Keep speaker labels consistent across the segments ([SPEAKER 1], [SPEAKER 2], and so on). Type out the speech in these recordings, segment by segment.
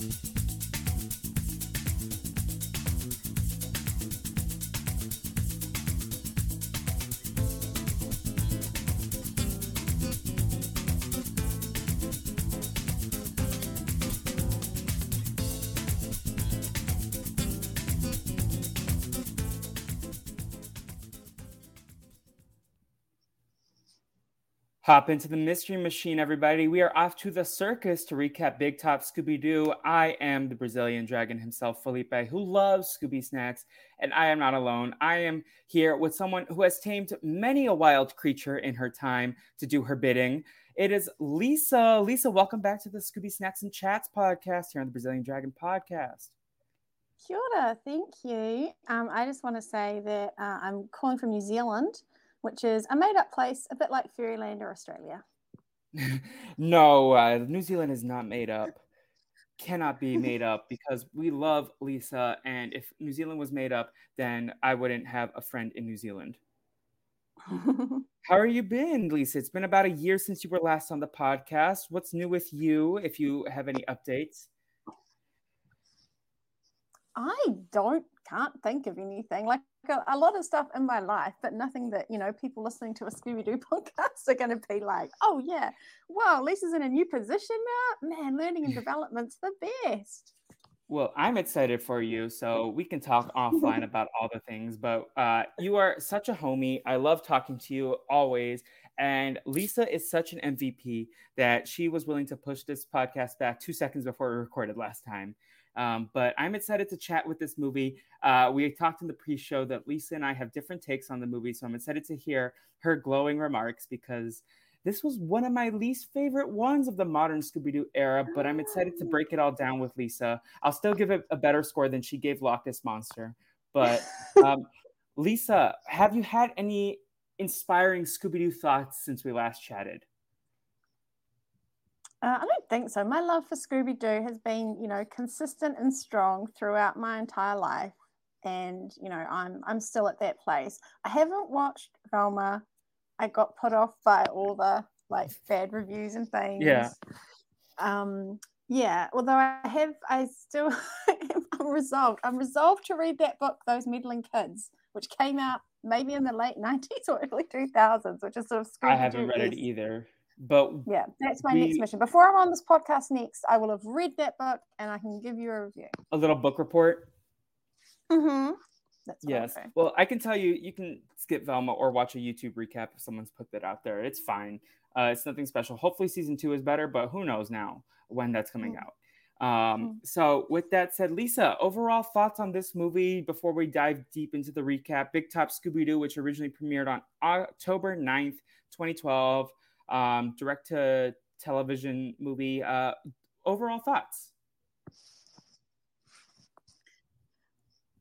[SPEAKER 1] Bye. Hop into the mystery machine, everybody. We are off to the circus to recap Big Top Scooby Doo. I am the Brazilian dragon himself, Felipe, who loves Scooby snacks, and I am not alone. I am here with someone who has tamed many a wild creature in her time to do her bidding. It is Lisa. Lisa, welcome back to the Scooby Snacks and Chats podcast here on the Brazilian Dragon podcast.
[SPEAKER 2] Kia ora, thank you. Um, I just want to say that uh, I'm calling from New Zealand which is a made up place, a bit like Fairyland or Australia.
[SPEAKER 1] no, uh, New Zealand is not made up. Cannot be made up because we love Lisa. And if New Zealand was made up, then I wouldn't have a friend in New Zealand. How are you been, Lisa? It's been about a year since you were last on the podcast. What's new with you, if you have any updates?
[SPEAKER 2] I don't can't think of anything like a, a, lot of stuff in my life, but nothing that you know people listening to a Scooby Doo podcast are going to be like, oh yeah, wow, Lisa's in a new position now. Man, learning and development's the best.
[SPEAKER 1] Well, I'm excited for you, so we can talk offline about all the things. But uh, you are such a homie. I love talking to you always. And Lisa is such an MVP that she was willing to push this podcast back two seconds before we recorded last time. Um, but I'm excited to chat with this movie. Uh, we talked in the pre show that Lisa and I have different takes on the movie. So I'm excited to hear her glowing remarks because this was one of my least favorite ones of the modern Scooby Doo era. But I'm excited to break it all down with Lisa. I'll still give it a better score than she gave Loch Ness Monster. But um, Lisa, have you had any inspiring Scooby Doo thoughts since we last chatted?
[SPEAKER 2] Uh, I don't think so. My love for Scooby Doo has been, you know, consistent and strong throughout my entire life, and you know, I'm I'm still at that place. I haven't watched Velma. I got put off by all the like bad reviews and things.
[SPEAKER 1] Yeah.
[SPEAKER 2] Um. Yeah. Although I have, I still, I'm resolved. I'm resolved to read that book, Those Meddling Kids, which came out maybe in the late '90s or early 2000s, which is sort of.
[SPEAKER 1] Scooby-Doo I haven't read it either. But
[SPEAKER 2] yeah, that's my we, next mission. Before I'm on this podcast next, I will have read that book and I can give you a review.
[SPEAKER 1] A little book report.
[SPEAKER 2] Mm-hmm.
[SPEAKER 1] yes. Well, I can tell you, you can skip Velma or watch a YouTube recap if someone's put that out there. It's fine. Uh, it's nothing special. Hopefully, season two is better, but who knows now when that's coming mm-hmm. out. Um, mm-hmm. So, with that said, Lisa, overall thoughts on this movie before we dive deep into the recap? Big Top Scooby Doo, which originally premiered on October 9th, 2012 um, direct to television movie. Uh, overall thoughts?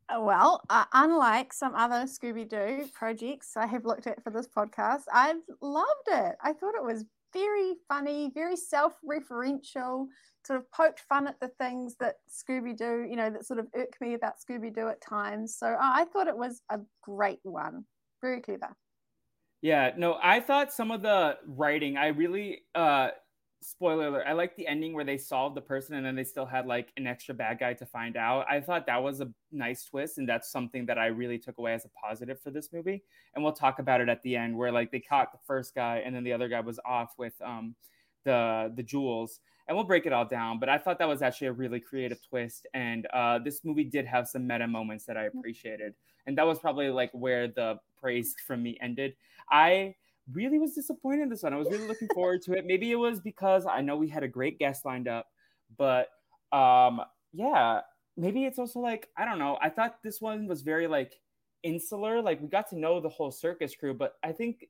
[SPEAKER 2] Uh, well, uh, unlike some other Scooby Doo projects I have looked at for this podcast, I've loved it. I thought it was very funny, very self referential, sort of poked fun at the things that Scooby Doo, you know, that sort of irk me about Scooby Doo at times. So uh, I thought it was a great one. Very clever.
[SPEAKER 1] Yeah, no, I thought some of the writing, I really uh spoiler alert, I like the ending where they solved the person and then they still had like an extra bad guy to find out. I thought that was a nice twist and that's something that I really took away as a positive for this movie. And we'll talk about it at the end where like they caught the first guy and then the other guy was off with um the the jewels and we'll break it all down but i thought that was actually a really creative twist and uh, this movie did have some meta moments that i appreciated and that was probably like where the praise from me ended. I really was disappointed in this one. I was really looking forward to it. Maybe it was because i know we had a great guest lined up but um yeah maybe it's also like i don't know. I thought this one was very like insular. Like we got to know the whole circus crew but i think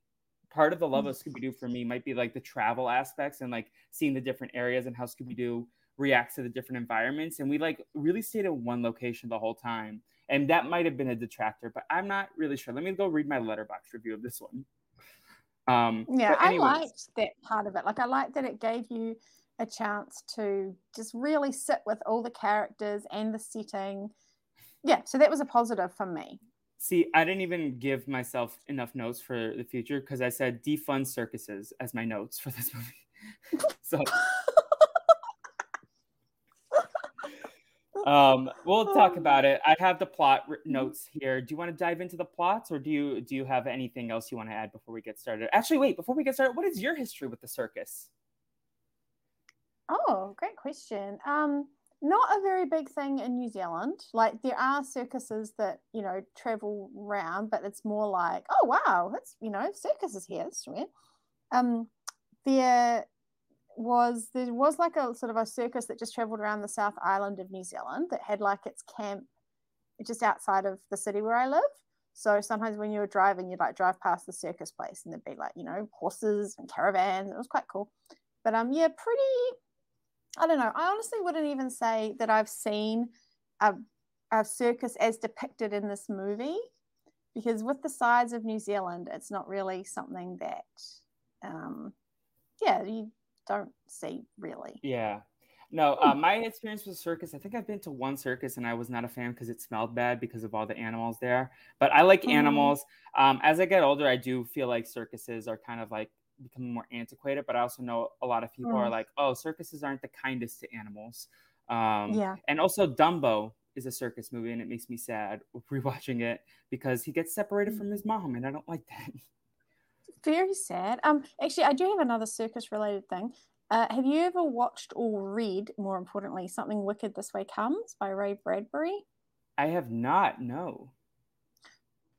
[SPEAKER 1] part of the love of mm. Scooby Doo for me might be like the travel aspects and like seeing the different areas and how Scooby Doo reacts to the different environments. And we like really stayed in one location the whole time. And that might have been a detractor, but I'm not really sure. Let me go read my Letterboxd review of this one.
[SPEAKER 2] Um, yeah, I liked that part of it. Like, I liked that it gave you a chance to just really sit with all the characters and the setting. Yeah, so that was a positive for me.
[SPEAKER 1] See, I didn't even give myself enough notes for the future because I said defund circuses as my notes for this movie. so um, we'll talk about it. I have the plot notes here. Do you want to dive into the plots, or do you do you have anything else you want to add before we get started? Actually, wait. Before we get started, what is your history with the circus?
[SPEAKER 2] Oh, great question. Um, not a very big thing in New Zealand. Like there are circuses that you know travel around, but it's more like, oh wow, that's you know circuses here. That's weird. Um, there was there was like a sort of a circus that just traveled around the South Island of New Zealand that had like its camp just outside of the city where I live. So sometimes when you were driving, you'd like drive past the circus place and there'd be like, you know, horses and caravans. It was quite cool. But um yeah, pretty I don't know. I honestly wouldn't even say that I've seen a, a circus as depicted in this movie because with the size of New Zealand, it's not really something that, um, yeah, you don't see really.
[SPEAKER 1] Yeah. No, uh, my experience with circus, I think I've been to one circus and I was not a fan because it smelled bad because of all the animals there. But I like mm. animals. Um, as I get older, I do feel like circuses are kind of like becoming more antiquated, but I also know a lot of people mm. are like, oh, circuses aren't the kindest to animals. Um, yeah. And also, Dumbo is a circus movie, and it makes me sad rewatching it because he gets separated from his mom, and I don't like that.
[SPEAKER 2] Very sad. Um, actually, I do have another circus-related thing. Uh, have you ever watched or read, more importantly, something Wicked This Way Comes by Ray Bradbury?
[SPEAKER 1] I have not. No.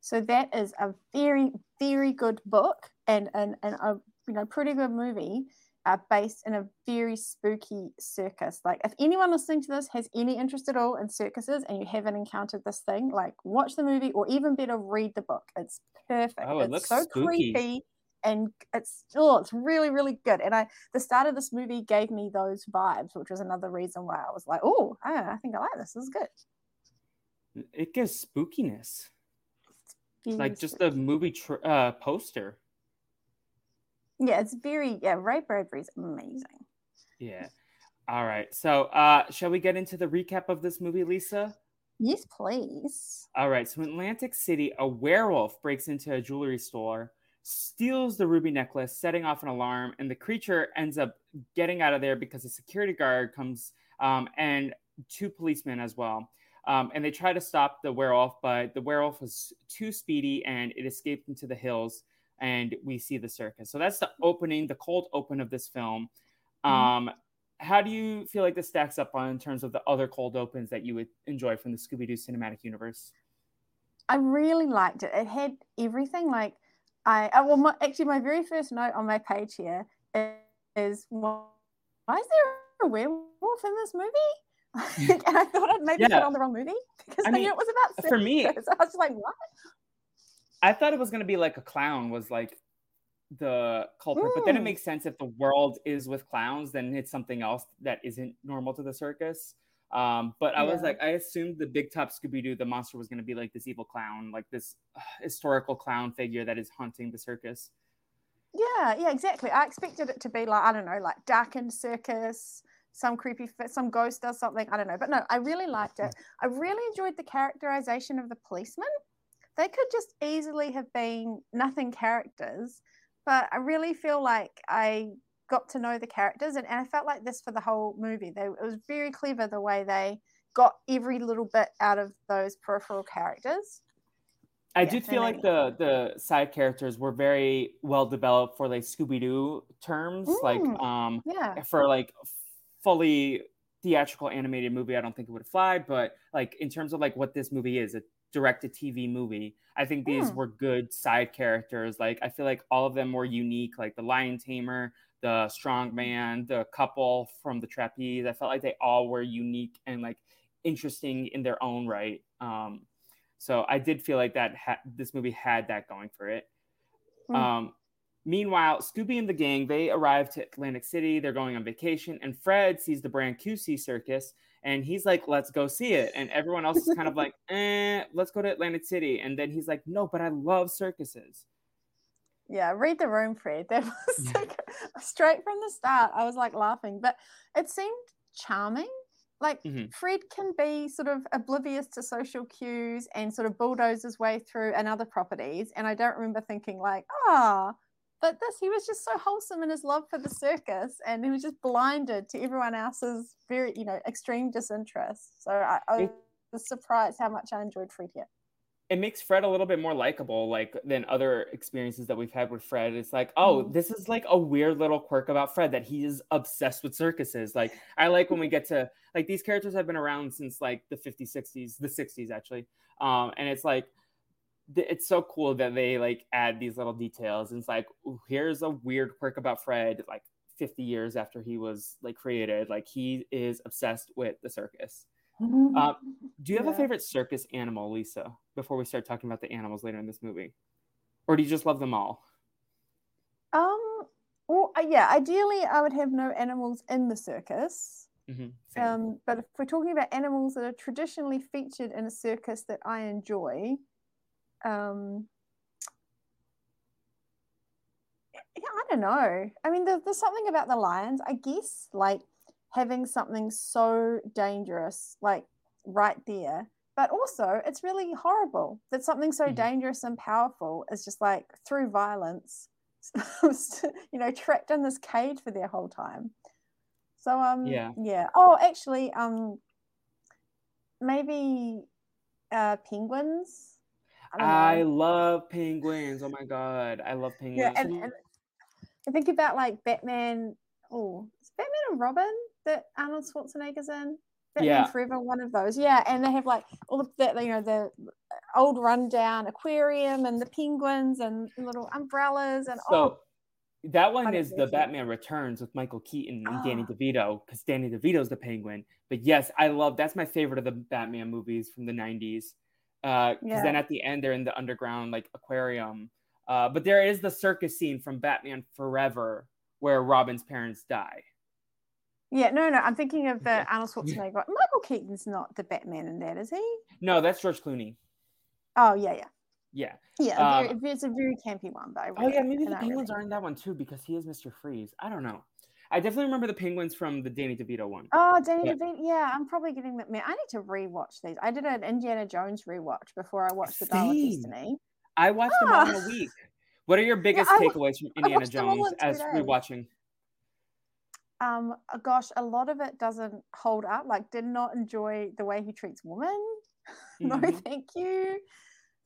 [SPEAKER 2] So that is a very, very good book and, and, and a you know pretty good movie uh, based in a very spooky circus. Like, if anyone listening to this has any interest at all in circuses and you haven't encountered this thing, like, watch the movie or even better, read the book. It's perfect.
[SPEAKER 1] Oh, it
[SPEAKER 2] it's
[SPEAKER 1] looks
[SPEAKER 2] so
[SPEAKER 1] spooky.
[SPEAKER 2] creepy and it's oh, it's really, really good. And I, the start of this movie gave me those vibes, which was another reason why I was like, oh, I think I like this. This is good.
[SPEAKER 1] It gives spookiness, like just the movie tr- uh, poster.
[SPEAKER 2] Yeah, it's very yeah. Ray Bradbury's amazing.
[SPEAKER 1] Yeah. All right. So, uh, shall we get into the recap of this movie, Lisa?
[SPEAKER 2] Yes, please.
[SPEAKER 1] All right. So, in Atlantic City, a werewolf breaks into a jewelry store, steals the ruby necklace, setting off an alarm, and the creature ends up getting out of there because a security guard comes um, and two policemen as well. Um, and they try to stop the werewolf, but the werewolf was too speedy and it escaped into the hills and we see the circus. So that's the opening, the cold open of this film. Mm-hmm. Um, how do you feel like this stacks up on in terms of the other cold opens that you would enjoy from the Scooby Doo cinematic universe?
[SPEAKER 2] I really liked it. It had everything. Like I, uh, well, my, actually, my very first note on my page here is, why is there a werewolf in this movie? and I thought I'd maybe yeah. put on the wrong movie because I, I mean, knew it was about.
[SPEAKER 1] For me,
[SPEAKER 2] so I was like, what?
[SPEAKER 1] I thought it was gonna be like a clown was like the culprit, mm. but then it makes sense if the world is with clowns, then it's something else that isn't normal to the circus. Um, but I yeah. was like, I assumed the big top Scooby Doo, the monster was going to be like this evil clown, like this uh, historical clown figure that is haunting the circus.
[SPEAKER 2] Yeah, yeah, exactly. I expected it to be like, I don't know, like darkened circus, some creepy, some ghost does something. I don't know. But no, I really liked it. I really enjoyed the characterization of the policeman they could just easily have been nothing characters, but I really feel like I got to know the characters and, and I felt like this for the whole movie. They, it was very clever the way they got every little bit out of those peripheral characters.
[SPEAKER 1] I yeah, did feel like the the side characters were very well developed for like Scooby Doo terms, mm, like um, yeah, for like fully theatrical animated movie. I don't think it would fly, but like in terms of like what this movie is, it direct to TV movie. I think these mm. were good side characters. Like I feel like all of them were unique, like the lion tamer, the strong man, the couple from the trapeze. I felt like they all were unique and like interesting in their own right. Um, so I did feel like that ha- this movie had that going for it. Mm. Um, meanwhile, Scooby and the gang they arrive to Atlantic City. They're going on vacation, and Fred sees the Brancusi circus and he's like, let's go see it. And everyone else is kind of like, eh, let's go to Atlantic City. And then he's like, no, but I love circuses.
[SPEAKER 2] Yeah, read the room, Fred. That was like straight from the start. I was like laughing, but it seemed charming. Like mm-hmm. Fred can be sort of oblivious to social cues and sort of bulldoze his way through and other properties. And I don't remember thinking like, ah, oh, But this, he was just so wholesome in his love for the circus, and he was just blinded to everyone else's very, you know, extreme disinterest. So I, I was surprised how much I enjoyed Fred here
[SPEAKER 1] it makes Fred a little bit more likable, like than other experiences that we've had with Fred. It's like, oh, mm. this is like a weird little quirk about Fred that he is obsessed with circuses. Like, I like when we get to like these characters have been around since like the 50s, 60s, the 60s actually, um, and it's like it's so cool that they like add these little details. And it's like, ooh, here's a weird quirk about Fred, like 50 years after he was like created. Like he is obsessed with the circus. Uh, do you have yeah. a favorite circus animal, Lisa? Before we start talking about the animals later in this movie, or do you just love them all?
[SPEAKER 2] Um. Well, uh, yeah. Ideally, I would have no animals in the circus. Mm-hmm. Um, but if we're talking about animals that are traditionally featured in a circus that I enjoy, um, yeah, I don't know. I mean, there's, there's something about the lions, I guess, like having something so dangerous like right there but also it's really horrible that something so mm-hmm. dangerous and powerful is just like through violence you know trapped in this cage for their whole time. So um yeah. yeah. Oh actually um maybe uh penguins
[SPEAKER 1] I, I love penguins. Oh my god, I love penguins. Yeah, and, and
[SPEAKER 2] I think about like Batman. Oh, is Batman and Robin? that Arnold Schwarzenegger's in? Batman yeah. Forever, one of those. Yeah, and they have like all of that, you know, the old rundown aquarium and the penguins and little umbrellas and all.
[SPEAKER 1] so, oh. That one is the Batman Returns with Michael Keaton and oh. Danny ah. DeVito because Danny DeVito's the Penguin. But yes, I love that's my favorite of the Batman movies from the '90s. Because uh, yeah. then at the end they're in the underground like aquarium. Uh, but there is the circus scene from Batman Forever where Robin's parents die.
[SPEAKER 2] Yeah, no, no. I'm thinking of the Arnold Schwarzenegger. Michael Keaton's not the Batman in that, is he?
[SPEAKER 1] No, that's George Clooney.
[SPEAKER 2] Oh yeah, yeah.
[SPEAKER 1] Yeah.
[SPEAKER 2] Yeah, um, it's a very campy one, but
[SPEAKER 1] really, oh yeah, maybe the penguins really. are in that one too because he is Mr. Freeze. I don't know. I definitely remember the penguins from the Danny DeVito one.
[SPEAKER 2] Oh, Danny yeah. DeVito. Yeah, I'm probably getting that. I need to rewatch these. I did an Indiana Jones rewatch before I watched the Dial of Destiny.
[SPEAKER 1] I watched them all in a ah. week. What are your biggest yeah, takeaways from Indiana Jones as days. rewatching?
[SPEAKER 2] um uh, gosh a lot of it doesn't hold up like did not enjoy the way he treats women mm-hmm. no thank you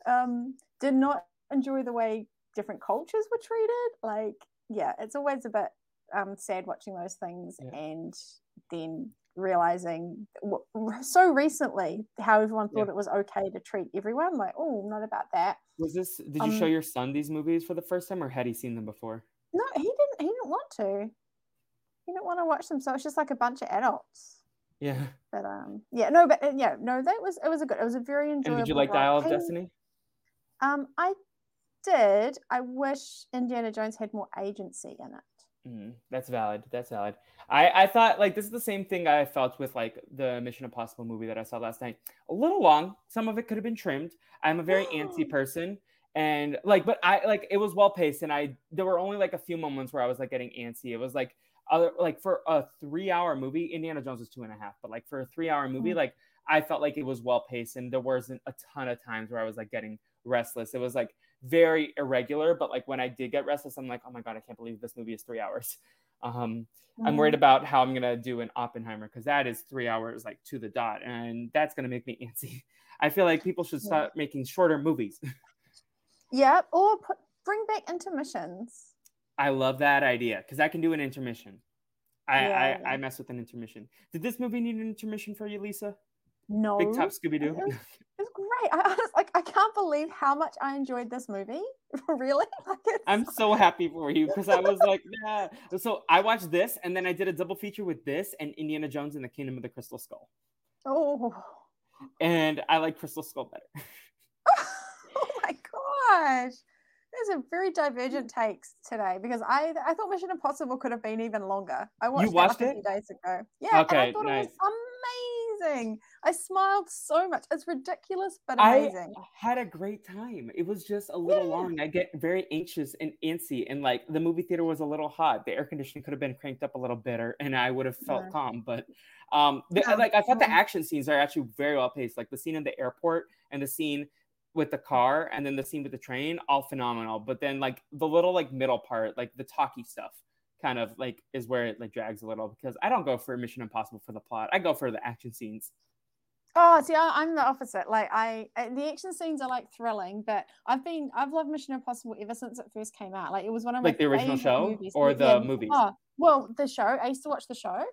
[SPEAKER 2] um did not enjoy the way different cultures were treated like yeah it's always a bit um sad watching those things yeah. and then realizing so recently how everyone thought yeah. it was okay to treat everyone like oh not about that
[SPEAKER 1] was this did you um, show your son these movies for the first time or had he seen them before
[SPEAKER 2] no he didn't he didn't want to he didn't want to watch them. So it's just like a bunch of adults.
[SPEAKER 1] Yeah.
[SPEAKER 2] But um, yeah, no, but yeah, no, that was it was a good, it was a very enjoyable.
[SPEAKER 1] And did you like Dial of Destiny?
[SPEAKER 2] Um, I did. I wish Indiana Jones had more agency in it.
[SPEAKER 1] Mm, that's valid. That's valid. I I thought like this is the same thing I felt with like the Mission Impossible movie that I saw last night. A little long. Some of it could have been trimmed. I'm a very antsy person and like but i like it was well paced and i there were only like a few moments where i was like getting antsy it was like other like for a three hour movie, Indiana Jones was two and a half, but like for a three hour movie, mm-hmm. like I felt like it was well paced and there wasn't a ton of times where I was like getting restless. It was like very irregular, but like when I did get restless, I'm like, oh my god, I can't believe this movie is three hours. Um, mm-hmm. I'm worried about how I'm gonna do an Oppenheimer because that is three hours like to the dot, and that's gonna make me antsy. I feel like people should start yeah. making shorter movies.
[SPEAKER 2] yeah, or put, bring back intermissions.
[SPEAKER 1] I love that idea because I can do an intermission. I, yeah. I, I mess with an intermission. Did this movie need an intermission for you, Lisa?
[SPEAKER 2] No.
[SPEAKER 1] Big Top Scooby Doo.
[SPEAKER 2] It, was great. I, was like, I can't believe how much I enjoyed this movie. really?
[SPEAKER 1] Like I'm so happy for you because I was like, yeah. So I watched this and then I did a double feature with this and Indiana Jones and the Kingdom of the Crystal Skull.
[SPEAKER 2] Oh.
[SPEAKER 1] And I like Crystal Skull better.
[SPEAKER 2] oh my gosh. There's a very divergent takes today because I I thought Mission Impossible could have been even longer. I watched,
[SPEAKER 1] watched
[SPEAKER 2] it,
[SPEAKER 1] it?
[SPEAKER 2] a few days ago. Yeah, okay, and I thought nice. it was amazing. I smiled so much. It's ridiculous, but amazing.
[SPEAKER 1] I had a great time. It was just a little yeah. long. I get very anxious and antsy, and like the movie theater was a little hot. The air conditioning could have been cranked up a little better, and I would have felt yeah. calm. But um, the, yeah. like I thought the action scenes are actually very well paced. Like the scene in the airport and the scene with the car and then the scene with the train, all phenomenal. But then like the little like middle part, like the talky stuff, kind of like is where it like drags a little because I don't go for Mission Impossible for the plot. I go for the action scenes.
[SPEAKER 2] Oh, see, I, am the opposite. Like, I the action scenes are like thrilling, but I've been I've loved Mission Impossible ever since it first came out. Like, it was one of my
[SPEAKER 1] like the original show
[SPEAKER 2] movies.
[SPEAKER 1] or the yeah. movies. Oh,
[SPEAKER 2] well, the show. I used to watch the show,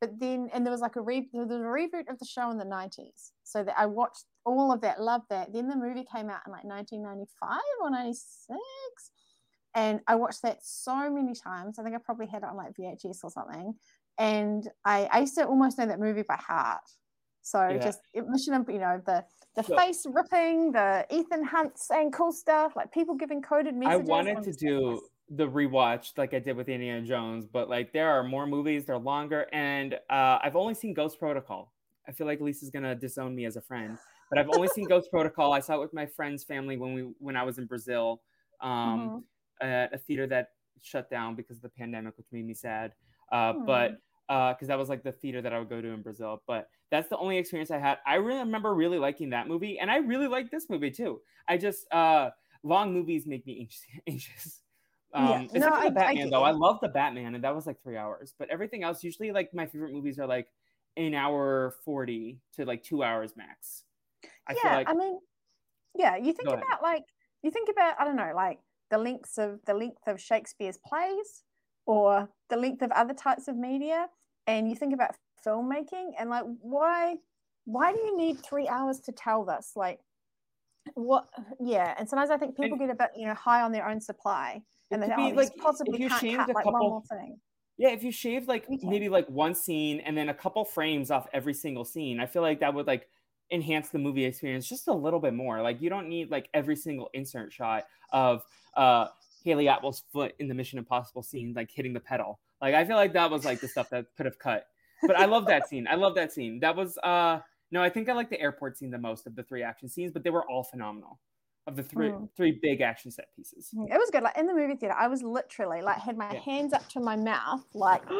[SPEAKER 2] but then and there was like a re there was a reboot of the show in the 90s. So that I watched all of that, loved that. Then the movie came out in like 1995 or 96, and I watched that so many times. I think I probably had it on like VHS or something. And I, I used to almost know that movie by heart. So yeah. just Mission, you know, the the so, face ripping, the Ethan Hunt saying cool stuff, like people giving coded messages.
[SPEAKER 1] I wanted to do the rewatch like I did with Indiana Jones, but like there are more movies, they're longer, and uh, I've only seen Ghost Protocol. I feel like Lisa's gonna disown me as a friend, but I've only seen Ghost Protocol. I saw it with my friend's family when we when I was in Brazil, um, mm-hmm. At a theater that shut down because of the pandemic, which made me sad. Uh, mm. But because uh, that was like the theater that I would go to in Brazil. But that's the only experience I had. I really remember really liking that movie, and I really like this movie too. I just uh, long movies make me anxious. Um, yeah. no, I, the Batman I, though. I love the Batman, and that was like three hours. But everything else, usually, like my favorite movies are like an hour forty to like two hours max.
[SPEAKER 2] I yeah, like, I mean, yeah. You think about like you think about I don't know, like the lengths of the length of Shakespeare's plays or the length of other types of media and you think about filmmaking and like why why do you need three hours to tell this? Like what yeah and sometimes i think people and, get a bit you know high on their own supply and then oh, like possibly can't cut like couple, one more thing.
[SPEAKER 1] Yeah if you shave like maybe like one scene and then a couple frames off every single scene i feel like that would like enhance the movie experience just a little bit more like you don't need like every single insert shot of uh Hayley Atwell's foot in the Mission Impossible scene, like hitting the pedal. Like I feel like that was like the stuff that could have cut. But I love that scene. I love that scene. That was uh no, I think I like the airport scene the most of the three action scenes, but they were all phenomenal. Of the three mm. three big action set pieces.
[SPEAKER 2] Mm, it was good. Like in the movie theater, I was literally like had my yeah. hands up to my mouth, like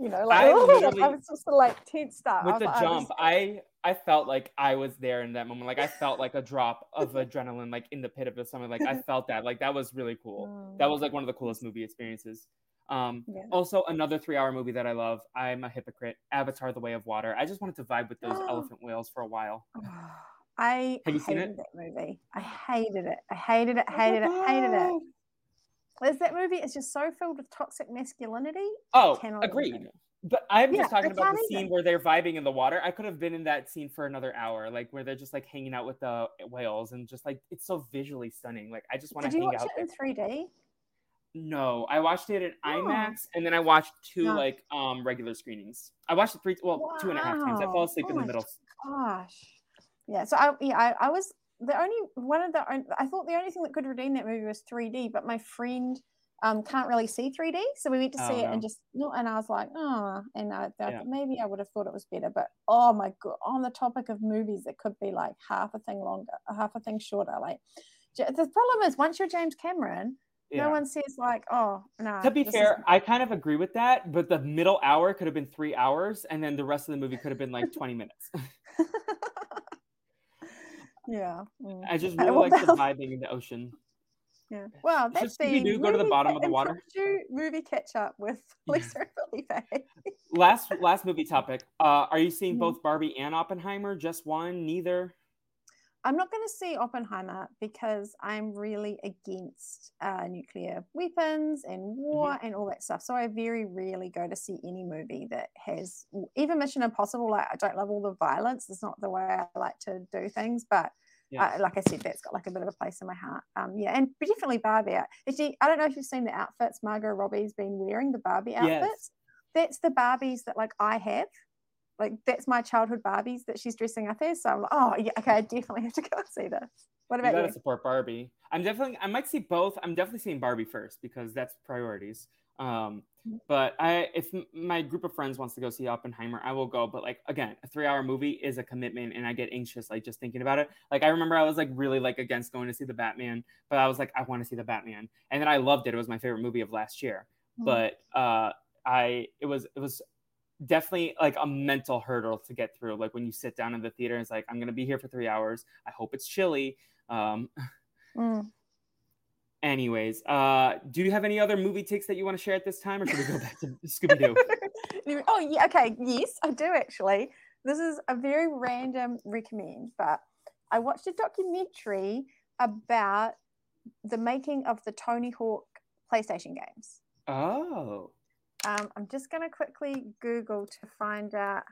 [SPEAKER 2] you know, like I, I was just like tensed up.
[SPEAKER 1] With the
[SPEAKER 2] like,
[SPEAKER 1] jump, I I felt like I was there in that moment. Like I felt like a drop of adrenaline, like in the pit of the stomach. Like I felt that. Like that was really cool. Mm. That was like one of the coolest movie experiences. Um, yeah. Also, another three-hour movie that I love. I'm a hypocrite. Avatar: The Way of Water. I just wanted to vibe with those elephant whales for a while.
[SPEAKER 2] I Have you seen it? that movie. I hated it. I hated it. Hated it. Hated it. Is that movie? It's just so filled with toxic masculinity.
[SPEAKER 1] Oh, agreed. But I'm yeah, just talking about the scene where they're vibing in the water. I could have been in that scene for another hour, like where they're just like hanging out with the whales and just like it's so visually stunning. Like I just want to hang
[SPEAKER 2] out.
[SPEAKER 1] Did
[SPEAKER 2] you watch it in 3D?
[SPEAKER 1] No, I watched it in oh. IMAX and then I watched two yeah. like um regular screenings. I watched the three, well, wow. two and a half times. I fell asleep oh in the middle.
[SPEAKER 2] Gosh, yeah. So I yeah I, I was the only one of the I thought the only thing that could redeem that movie was 3D, but my friend um, can't really see 3D. So we went to see oh, it no. and just no, and I was like, oh, and I, I yeah. maybe I would have thought it was better. But oh my god, on the topic of movies, it could be like half a thing longer, half a thing shorter. Like the problem is once you're James Cameron, yeah. no one says like, oh no.
[SPEAKER 1] To be fair, is- I kind of agree with that, but the middle hour could have been three hours, and then the rest of the movie could have been like 20 minutes.
[SPEAKER 2] yeah.
[SPEAKER 1] Mm. I just really like the vibing in the ocean.
[SPEAKER 2] Yeah. Well, that's the you
[SPEAKER 1] do go to the bottom of the water.
[SPEAKER 2] Movie catch up with Lisa and Felipe.
[SPEAKER 1] last last movie topic. Uh, are you seeing mm-hmm. both Barbie and Oppenheimer? Just one? Neither?
[SPEAKER 2] I'm not going to see Oppenheimer because I'm really against uh, nuclear weapons and war mm-hmm. and all that stuff. So I very rarely go to see any movie that has even Mission Impossible. Like I don't love all the violence. It's not the way I like to do things, but yeah. Uh, like I said, that's got like a bit of a place in my heart. Um, yeah, and definitely Barbie. Actually, I don't know if you've seen the outfits Margot Robbie's been wearing, the Barbie outfits. Yes. That's the Barbies that like I have. Like that's my childhood Barbies that she's dressing up as. So I'm like, oh yeah, okay, I definitely have to go and see this. What about you?
[SPEAKER 1] Gotta you? support Barbie. I'm definitely, I might see both. I'm definitely seeing Barbie first because that's priorities. Um, mm-hmm. but I, if my group of friends wants to go see Oppenheimer, I will go. But like again, a three-hour movie is a commitment, and I get anxious like just thinking about it. Like I remember I was like really like against going to see the Batman, but I was like I want to see the Batman, and then I loved it. It was my favorite movie of last year. Mm-hmm. But uh, I it was it was definitely like a mental hurdle to get through. Like when you sit down in the theater, it's like I'm gonna be here for three hours. I hope it's chilly. Um, mm. Anyways, uh, do you have any other movie takes that you want to share at this time, or should we go back to Scooby
[SPEAKER 2] Doo? oh yeah, okay, yes, I do actually. This is a very random recommend, but I watched a documentary about the making of the Tony Hawk PlayStation games.
[SPEAKER 1] Oh.
[SPEAKER 2] Um, I'm just going to quickly Google to find out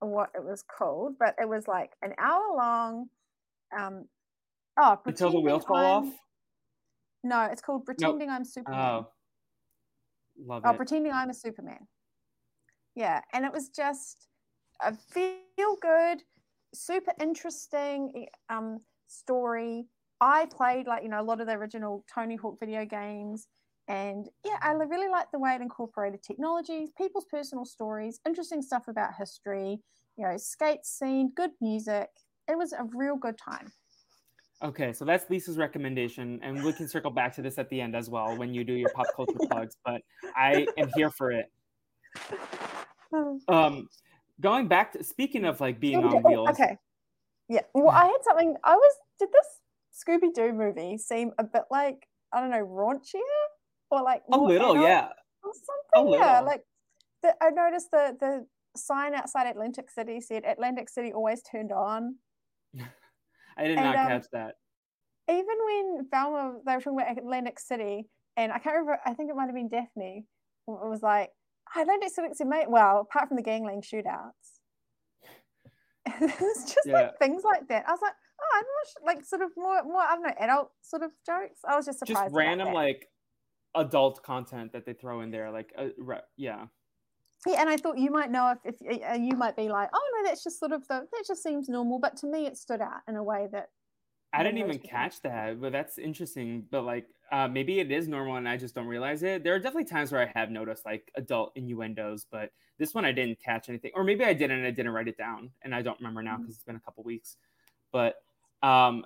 [SPEAKER 2] what it was called, but it was like an hour long. Um, oh,
[SPEAKER 1] until the wheels fall off.
[SPEAKER 2] No, it's called Pretending nope. I'm Superman.
[SPEAKER 1] Oh,
[SPEAKER 2] love oh, it. Pretending I'm a Superman. Yeah, and it was just a feel good, super interesting um, story. I played like you know a lot of the original Tony Hawk video games. And yeah, I really liked the way it incorporated technologies, people's personal stories, interesting stuff about history, you know, skate scene, good music. It was a real good time.
[SPEAKER 1] Okay, so that's Lisa's recommendation, and we can circle back to this at the end as well when you do your pop culture plugs. But I am here for it. Um, going back to speaking of like being on wheels.
[SPEAKER 2] Okay, yeah. Well, I had something. I was did this Scooby Doo movie seem a bit like I don't know raunchier or like
[SPEAKER 1] a little, yeah,
[SPEAKER 2] or something. Yeah, like the, I noticed the the sign outside Atlantic City said Atlantic City always turned on.
[SPEAKER 1] I did and, not um, catch that.
[SPEAKER 2] Even when Velma, they were talking about Atlantic City, and I can't remember. I think it might have been Daphne. It was like I Atlantic City, mate. Well, apart from the gangland shootouts, it's just yeah. like things like that. I was like, oh, I'm not like sort of more, more. I don't know, adult sort of jokes. I was just surprised.
[SPEAKER 1] Just random like adult content that they throw in there like uh, re- yeah
[SPEAKER 2] yeah and i thought you might know if, if you might be like oh no that's just sort of the that just seems normal but to me it stood out in a way that
[SPEAKER 1] i didn't even catch that but that's interesting but like uh, maybe it is normal and i just don't realize it there are definitely times where i have noticed like adult innuendos but this one i didn't catch anything or maybe i did and i didn't write it down and i don't remember now because mm-hmm. it's been a couple weeks but um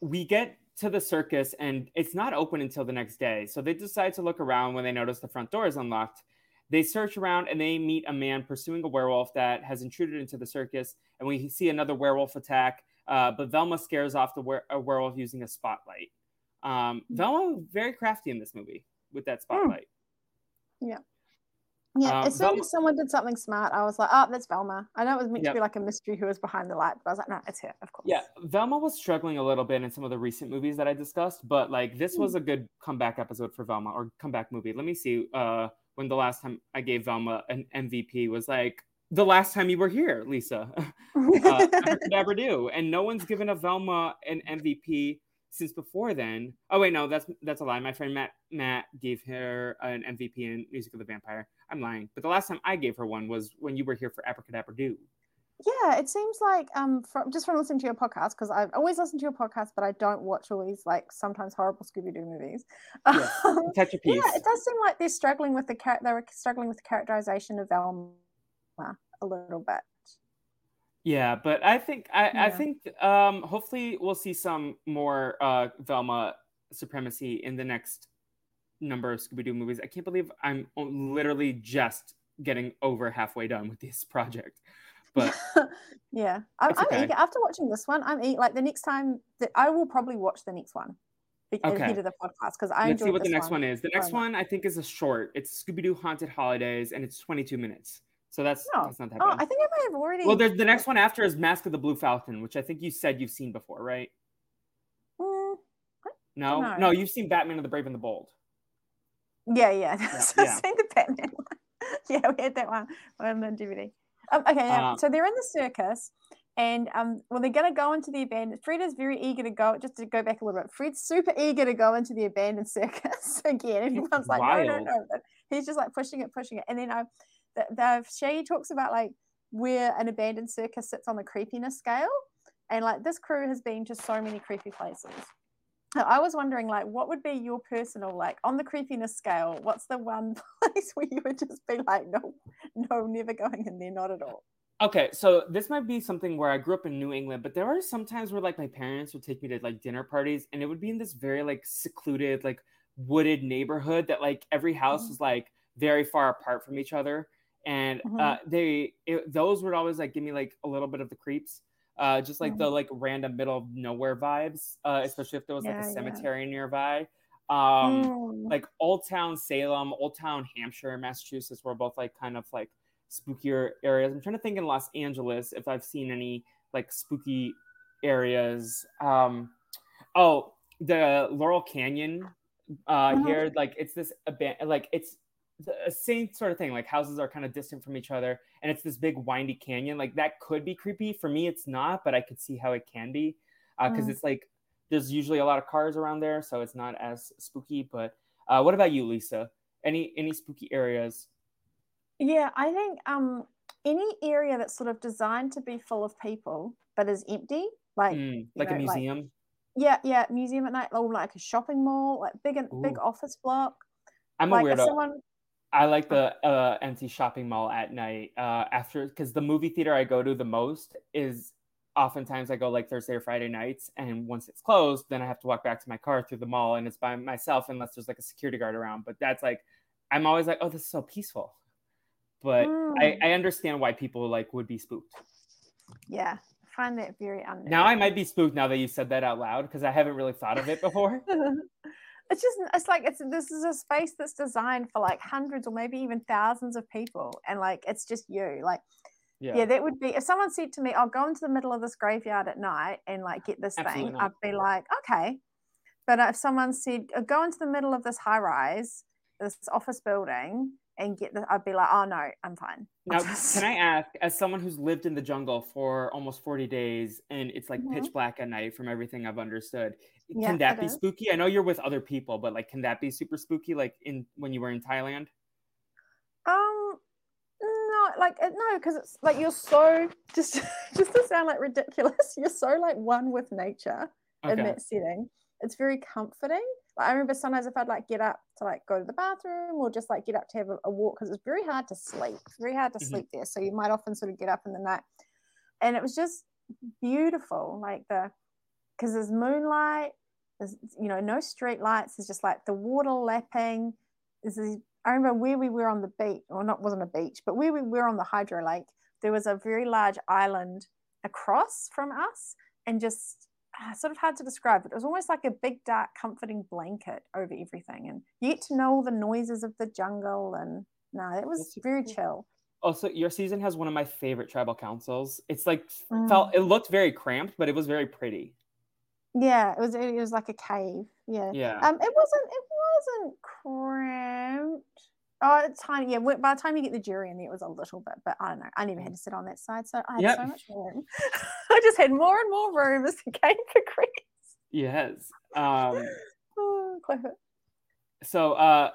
[SPEAKER 1] we get to the circus and it's not open until the next day. So they decide to look around when they notice the front door is unlocked. They search around and they meet a man pursuing a werewolf that has intruded into the circus. And we see another werewolf attack, uh, but Velma scares off the were- werewolf using a spotlight. Um, hmm. Velma very crafty in this movie with that hmm. spotlight.
[SPEAKER 2] Yeah. Yeah, um, as soon Velma, as someone did something smart, I was like, oh, that's Velma. I know it was meant yep. to be like a mystery who was behind the light, but I was like, no, it's her, of course.
[SPEAKER 1] Yeah, Velma was struggling a little bit in some of the recent movies that I discussed, but like this was hmm. a good comeback episode for Velma or comeback movie. Let me see uh, when the last time I gave Velma an MVP was like the last time you were here, Lisa. uh, do, and no one's given a Velma an MVP since before then. Oh wait, no, that's that's a lie. My friend Matt Matt gave her an MVP in Music of the Vampire. I'm lying. But the last time I gave her one was when you were here for Abracadabra Doo.
[SPEAKER 2] Yeah, it seems like um from just from listening to your podcast because I've always listened to your podcast, but I don't watch all these like sometimes horrible Scooby Doo movies.
[SPEAKER 1] Yeah, catch a piece.
[SPEAKER 2] Yeah, it does seem like they're struggling with the char- they're struggling with the characterization of Velma a little bit.
[SPEAKER 1] Yeah, but I think I, yeah. I think um hopefully we'll see some more uh Velma supremacy in the next number of Scooby Doo movies. I can't believe I'm literally just getting over halfway done with this project. But
[SPEAKER 2] yeah, I'm, okay. I'm, eager after watching this one. I'm eager. Like the next time that I will probably watch the next one. Okay. Ahead of the podcast because I let's see
[SPEAKER 1] what the next
[SPEAKER 2] one,
[SPEAKER 1] one is. The next one I think is a short. It's Scooby Doo Haunted Holidays and it's 22 minutes. So that's, oh. that's not that
[SPEAKER 2] oh, I think I might have already.
[SPEAKER 1] Well, there's the next one after is Mask of the Blue Falcon, which I think you said you've seen before, right?
[SPEAKER 2] Mm,
[SPEAKER 1] no, no, you've seen Batman of the Brave and the Bold.
[SPEAKER 2] Yeah, yeah. yeah, so yeah. the Batman one. yeah, we had that one on the DVD. Um, okay, yeah. Um, so they're in the circus, and um, well, they're gonna go into the abandoned. Fred is very eager to go. Just to go back a little bit, Fred's super eager to go into the abandoned circus again. Everyone's like, wild. no, no, no. But he's just like pushing it, pushing it. And then I, the, the Shaggy talks about like where an abandoned circus sits on the creepiness scale, and like this crew has been to so many creepy places. I was wondering, like, what would be your personal, like, on the creepiness scale? What's the one place where you would just be like, no, no, never going in there, not at all?
[SPEAKER 1] Okay, so this might be something where I grew up in New England, but there are some times where, like, my parents would take me to like dinner parties, and it would be in this very like secluded, like wooded neighborhood that like every house mm-hmm. was like very far apart from each other, and
[SPEAKER 2] Mhm.
[SPEAKER 1] uh, they it, those would always like give me like a little bit of the creeps. Uh, just like
[SPEAKER 2] Mhm.
[SPEAKER 1] the like random middle of nowhere vibes, uh, especially if there was like
[SPEAKER 2] Yeah,
[SPEAKER 1] a
[SPEAKER 2] yeah.
[SPEAKER 1] cemetery nearby. Um,
[SPEAKER 2] Mm.
[SPEAKER 1] like Old Town Salem, Old Town Hampshire, Massachusetts were both like kind of like spookier areas. I'm trying to think in Los Angeles if I've seen any like spooky areas. Um, oh, the Laurel Canyon uh,
[SPEAKER 2] Mhm.
[SPEAKER 1] here, like it's this aban- like it's the same sort of thing. Like houses are kind of distant from each other, and it's this big windy canyon. Like that could be creepy. For me, it's not, but I could see how it can be because
[SPEAKER 2] Mm.
[SPEAKER 1] it's like there's usually a lot of cars around there, so it's not as spooky. But uh, what about you, Lisa? Any any spooky areas?
[SPEAKER 2] Yeah, I think um any area that's sort of designed to be full of people but is empty, like
[SPEAKER 1] Mm, like a
[SPEAKER 2] know, like-
[SPEAKER 1] museum?
[SPEAKER 2] yeah, yeah, museum at night, or like a shopping mall, like big and big
[SPEAKER 1] Ooh.
[SPEAKER 2] office block.
[SPEAKER 1] I'm
[SPEAKER 2] like
[SPEAKER 1] a
[SPEAKER 2] if
[SPEAKER 1] weirdo.
[SPEAKER 2] someone
[SPEAKER 1] I like the uh, empty shopping mall at night. Uh, after because the movie theater I go to the most is oftentimes I go like Thursday or Friday nights, and once it's closed, then I have to walk back to my car through the mall, and it's by myself unless there's like a security guard around. But that's like I'm always like, oh, this is so peaceful. But I,
[SPEAKER 2] Mm.
[SPEAKER 1] I understand why people like would be spooked.
[SPEAKER 2] yeah, I find that very unnerving.
[SPEAKER 1] Now I might be spooked now that you said that out loud because I haven't really thought of it before.
[SPEAKER 2] it's just it's like it's this is a space that's designed for like hundreds or maybe even thousands of people and like it's just you like
[SPEAKER 1] Yeah.
[SPEAKER 2] yeah, that would be if someone said to me i'll go into the middle of this graveyard at night and like get this
[SPEAKER 1] Absolutely
[SPEAKER 2] thing
[SPEAKER 1] not.
[SPEAKER 2] i'd be like okay but if someone said "Uh, go into the middle of this high rise this office building and get the i'd be like oh no i'm fine
[SPEAKER 1] Now,
[SPEAKER 2] just-
[SPEAKER 1] can I ask, as someone who's lived in the jungle for almost 40 days and it's like pitch black at night from everything I've understood,
[SPEAKER 2] Mm-hmm. Yeah,
[SPEAKER 1] can that be
[SPEAKER 2] is.
[SPEAKER 1] spooky? I know you're with other people, but like, can that be super spooky? Like in when you were in Thailand?
[SPEAKER 2] Um, no, like uh, no, because it's like you're so just just to sound like ridiculous. You're so like one with nature in
[SPEAKER 1] Okay.
[SPEAKER 2] that setting. It's very comforting. Like, I remember sometimes if I'd like get up to like go to the bathroom or just like get up to have a, a walk because it's very hard to sleep. Very hard to
[SPEAKER 1] Mhm.
[SPEAKER 2] sleep there. So you might often sort of get up in the night, and it was just beautiful. Like the because there's moonlight. There's you know no street lights. There's just like the water lapping. There's these I remember where we were on the beach, or not wasn't a beach, but where we were on the hydro lake, there was a very large island across from us, and just sort of hard to describe, but it was almost like a big, dark, comforting blanket over everything, and you get to know all the noises of the jungle, and no, it was
[SPEAKER 1] That's
[SPEAKER 2] very
[SPEAKER 1] cool.
[SPEAKER 2] chill.
[SPEAKER 1] Also, your season has one of my favorite tribal councils. It's like
[SPEAKER 2] Mm.
[SPEAKER 1] felt it looked very cramped, but it was very pretty.
[SPEAKER 2] Yeah, it was it was like a cave. Yeah.
[SPEAKER 1] Yeah.
[SPEAKER 2] Um, it wasn't it wasn't cramped. Oh, it's tiny. Yeah, by the time you get the jury in there, it was a little bit, but I don't know. I never had to sit on that side, so I had
[SPEAKER 1] Yep.
[SPEAKER 2] so much room. I just had more and more room as the game progressed.
[SPEAKER 1] yes. Um,
[SPEAKER 2] Oh,
[SPEAKER 1] so uh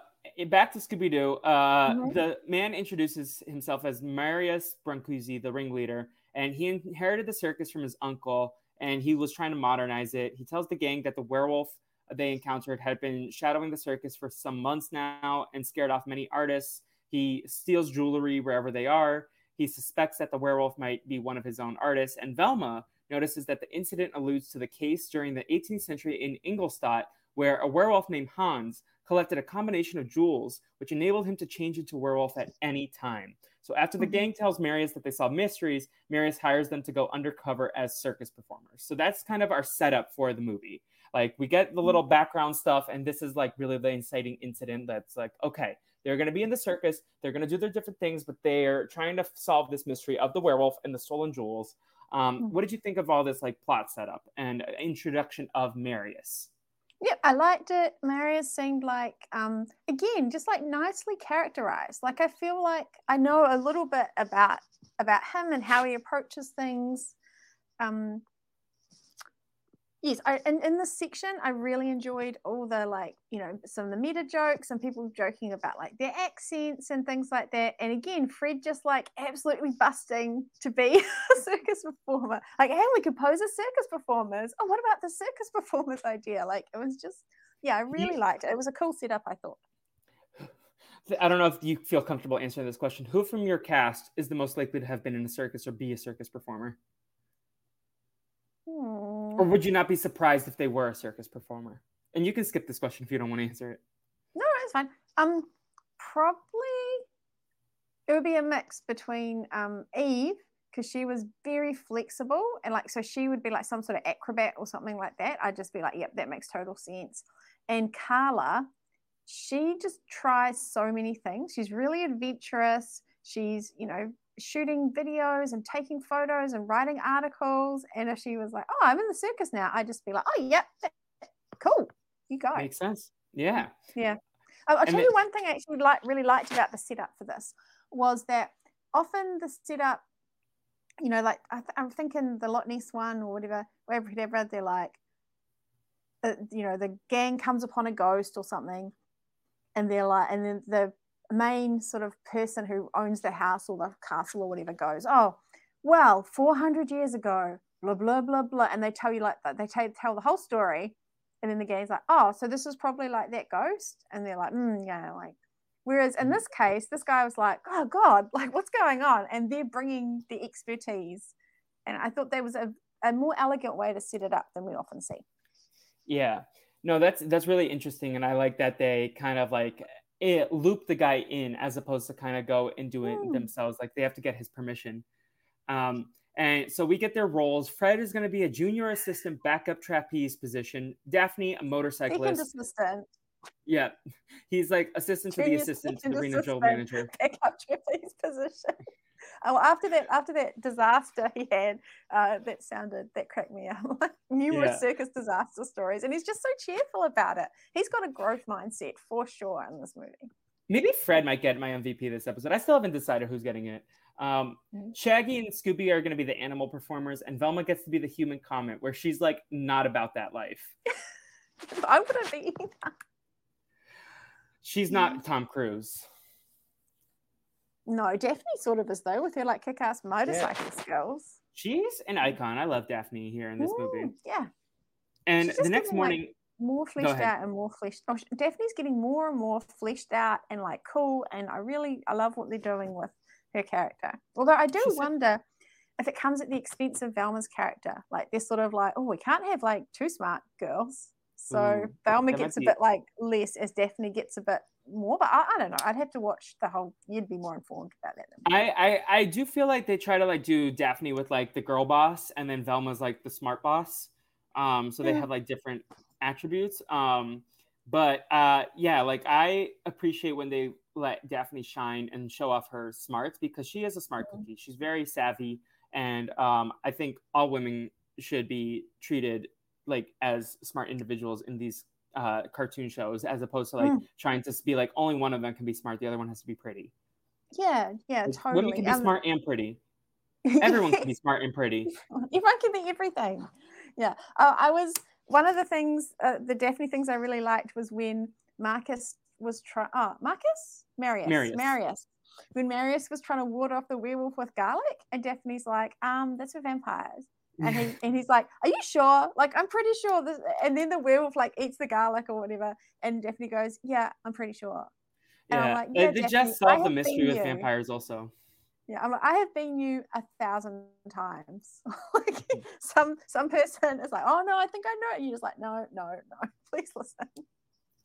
[SPEAKER 1] back to scooby-doo uh
[SPEAKER 2] Mhm.
[SPEAKER 1] the man introduces himself as marius brancusi the ringleader and he inherited the circus from his uncle and he was trying to modernize it he tells the gang that the werewolf they encountered had been shadowing the circus for some months now and scared off many artists he steals jewelry wherever they are he suspects that the werewolf might be one of his own artists and velma notices that the incident alludes to the case during the 18th century in ingolstadt where a werewolf named hans collected a combination of jewels, which enabled him to change into a werewolf at any time. So after the
[SPEAKER 2] Mhm.
[SPEAKER 1] gang tells Marius that they solve mysteries, Marius hires them to go undercover as circus performers. So that's kind of our setup for the movie. Like we get the little background stuff, and this is like really the inciting incident that's like, okay, they're going to be in the circus, they're going to do their different things, but they're trying to solve this mystery of the werewolf and the stolen jewels. Um,
[SPEAKER 2] Mhm.
[SPEAKER 1] what did you think of all this like plot setup and introduction of Marius?
[SPEAKER 2] Yep, I liked it. Marius seemed like, um, again, just like nicely characterized. Like I feel like I know a little bit about about him and how he approaches things. Um, yes, I, in, in this section, I really enjoyed all the like, you know, some of the meta jokes and people joking about like their accents and things like that. And again, Fred just like absolutely busting to be a circus performer. Like, hey, we could pose as circus performers. Oh, what about the circus performers idea? Like, it was just, yeah, I really liked it. It was a cool setup, I thought.
[SPEAKER 1] I don't know if you feel comfortable answering this question. Who from your cast is the most likely to have been in a circus or be a circus performer? Or would you not be surprised if they were a circus performer? And you can skip this question if you don't want to answer it.
[SPEAKER 2] No, it's fine. Um, probably. it would be a mix between um, Eve because she was very flexible and like so she would be like some sort of acrobat or something like that. I'd just be like, yep, that makes total sense. And Carla, she just tries so many things. She's really adventurous. She's, you know, shooting videos and taking photos and writing articles. And if she was like, oh, I'm in the circus now, I'd just be like, oh, yep, cool. You go.
[SPEAKER 1] Makes sense. Yeah.
[SPEAKER 2] Yeah. I'll, I'll tell you one thing I actually like really liked about the setup for this was that often the setup, you know, like I am thinking the Loch Ness one or whatever, wherever, whatever they're like, uh, you know, the gang comes upon a ghost or something, and they're like, and then the main sort of person who owns the house or the castle or whatever goes, oh, well, 400 years ago, blah blah blah blah, and they tell you like that, they tell, tell the whole story, and then the gang's like, oh, so this is probably like that ghost, and they're like, mm, yeah, like Whereas in mm. this case, this guy was like, oh God, like what's going on? And they're bringing the expertise. And I thought there was a, a more elegant way to set it up than we often see.
[SPEAKER 1] Yeah. No, that's that's really interesting. And I like that they kind of like it, loop the guy in as opposed to kind of go and do it mm. themselves. Like they have to get his permission. Um, and so we get their roles. Fred is going to be a junior assistant backup trapeze position. Daphne, a motorcyclist. assistant. Yeah, he's like assistant to the assistant to the regional manager.
[SPEAKER 2] Pick up trapeze position. Oh, after that, after that disaster he had, uh, that sounded that cracked me up. Numerous yeah. circus disaster stories, and he's just so cheerful about it. He's got a growth mindset for sure in this movie.
[SPEAKER 1] Maybe Fred might get my MVP this episode. I still haven't decided who's getting it. Um, mm-hmm. Shaggy and Scooby are going to be the animal performers, and Velma gets to be the human comment, where she's like not about that life.
[SPEAKER 2] I wouldn't be.
[SPEAKER 1] She's not Tom Cruise.
[SPEAKER 2] No, Daphne sort of is though, with her like kick-ass motorcycle yeah. skills.
[SPEAKER 1] She's an icon. I love Daphne here in this Ooh, movie.
[SPEAKER 2] Yeah.
[SPEAKER 1] And the next morning, like,
[SPEAKER 2] more fleshed out and more fleshed. Oh, Daphne's getting more and more fleshed out and like cool. And I really, I love what they're doing with her character. Although I do She's wonder if it comes at the expense of Velma's character. Like they're sort of like, oh, we can't have like two smart girls. So mm, Velma gets a bit like less as Daphne gets a bit more, but I, I, don't know. I'd have to watch the whole. You'd be more informed about that.
[SPEAKER 1] I, I I do feel like they try to like do Daphne with like the girl boss, and then Velma's like the smart boss. Um, so they have like different attributes. Um, but uh, yeah, like I appreciate when they let Daphne shine and show off her smarts because she is a smart mm. cookie. She's very savvy, and um, I think all women should be treated like as smart individuals in these uh, cartoon shows as opposed to like mm. trying to be like only one of them can be smart the other one has to be pretty.
[SPEAKER 2] Yeah yeah totally
[SPEAKER 1] women can be um, smart and pretty. Everyone can be smart and pretty.
[SPEAKER 2] Everyone can be everything. Yeah uh, i was one of the things uh, the daphne things i really liked was when marcus was trying oh marcus? Marius. Marius, marius. When Marius was trying to ward off the werewolf with garlic, and Daphne's like, um, that's for vampires and he and he's like, "Are you sure? Like, I'm pretty sure." This, and then the werewolf like eats the garlic or whatever, and Daphne goes, "Yeah, I'm pretty sure."
[SPEAKER 1] And yeah, like, yeah they Daphne, just solved the mystery with you. vampires, also.
[SPEAKER 2] Yeah, I'm like, I have been you a thousand times. like mm. some some person is like, "Oh no, I think I know it." You're just like, "No, no, no, please listen."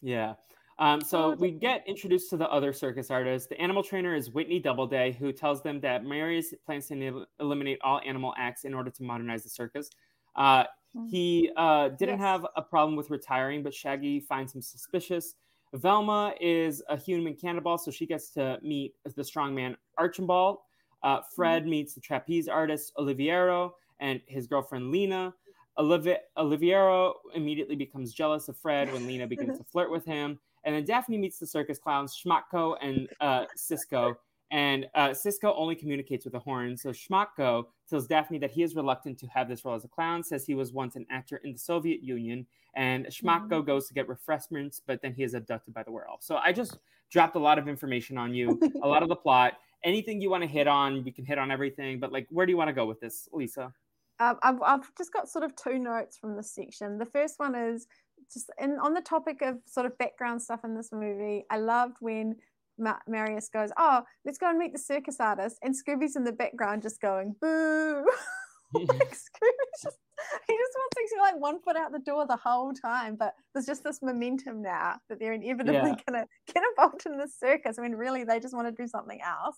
[SPEAKER 1] Yeah. Um, so we get introduced to the other circus artists. The animal trainer is Whitney Doubleday, who tells them that Marius plans to eliminate all animal acts in order to modernize the circus. Uh, hmm. he uh, didn't yes. have a problem with retiring, but Shaggy finds him suspicious. Velma is a human cannonball, so she gets to meet the strongman Archibald. Uh, Fred mm-hmm. meets the trapeze artist Oliviero and his girlfriend Lena. Olivier- Oliviero immediately becomes jealous of Fred when Lena begins to flirt with him. And then Daphne meets the circus clowns Schmatko and uh, Cisco. And uh, Cisco only communicates with a horn. So Schmatko tells Daphne that he is reluctant to have this role as a clown, says he was once an actor in the Soviet Union. And Schmatko mm-hmm. goes to get refreshments, but then he is abducted by the werewolf. So I just dropped a lot of information on you, a lot of the plot. Anything you want to hit on, we can hit on everything. But like, where do you want to go with this, Lisa?
[SPEAKER 2] Um, I've, I've just got sort of two notes from this section. The first one is just and on the topic of sort of background stuff in this movie, I loved when Ma- Marius goes, "Oh, let's go and meet the circus artist," and Scooby's in the background just going, "Boo!" like Scooby's just he just wants to like one foot out the door the whole time, but there's just this momentum now that they're inevitably yeah. gonna get involved in the circus. I mean, really, they just want to do something else.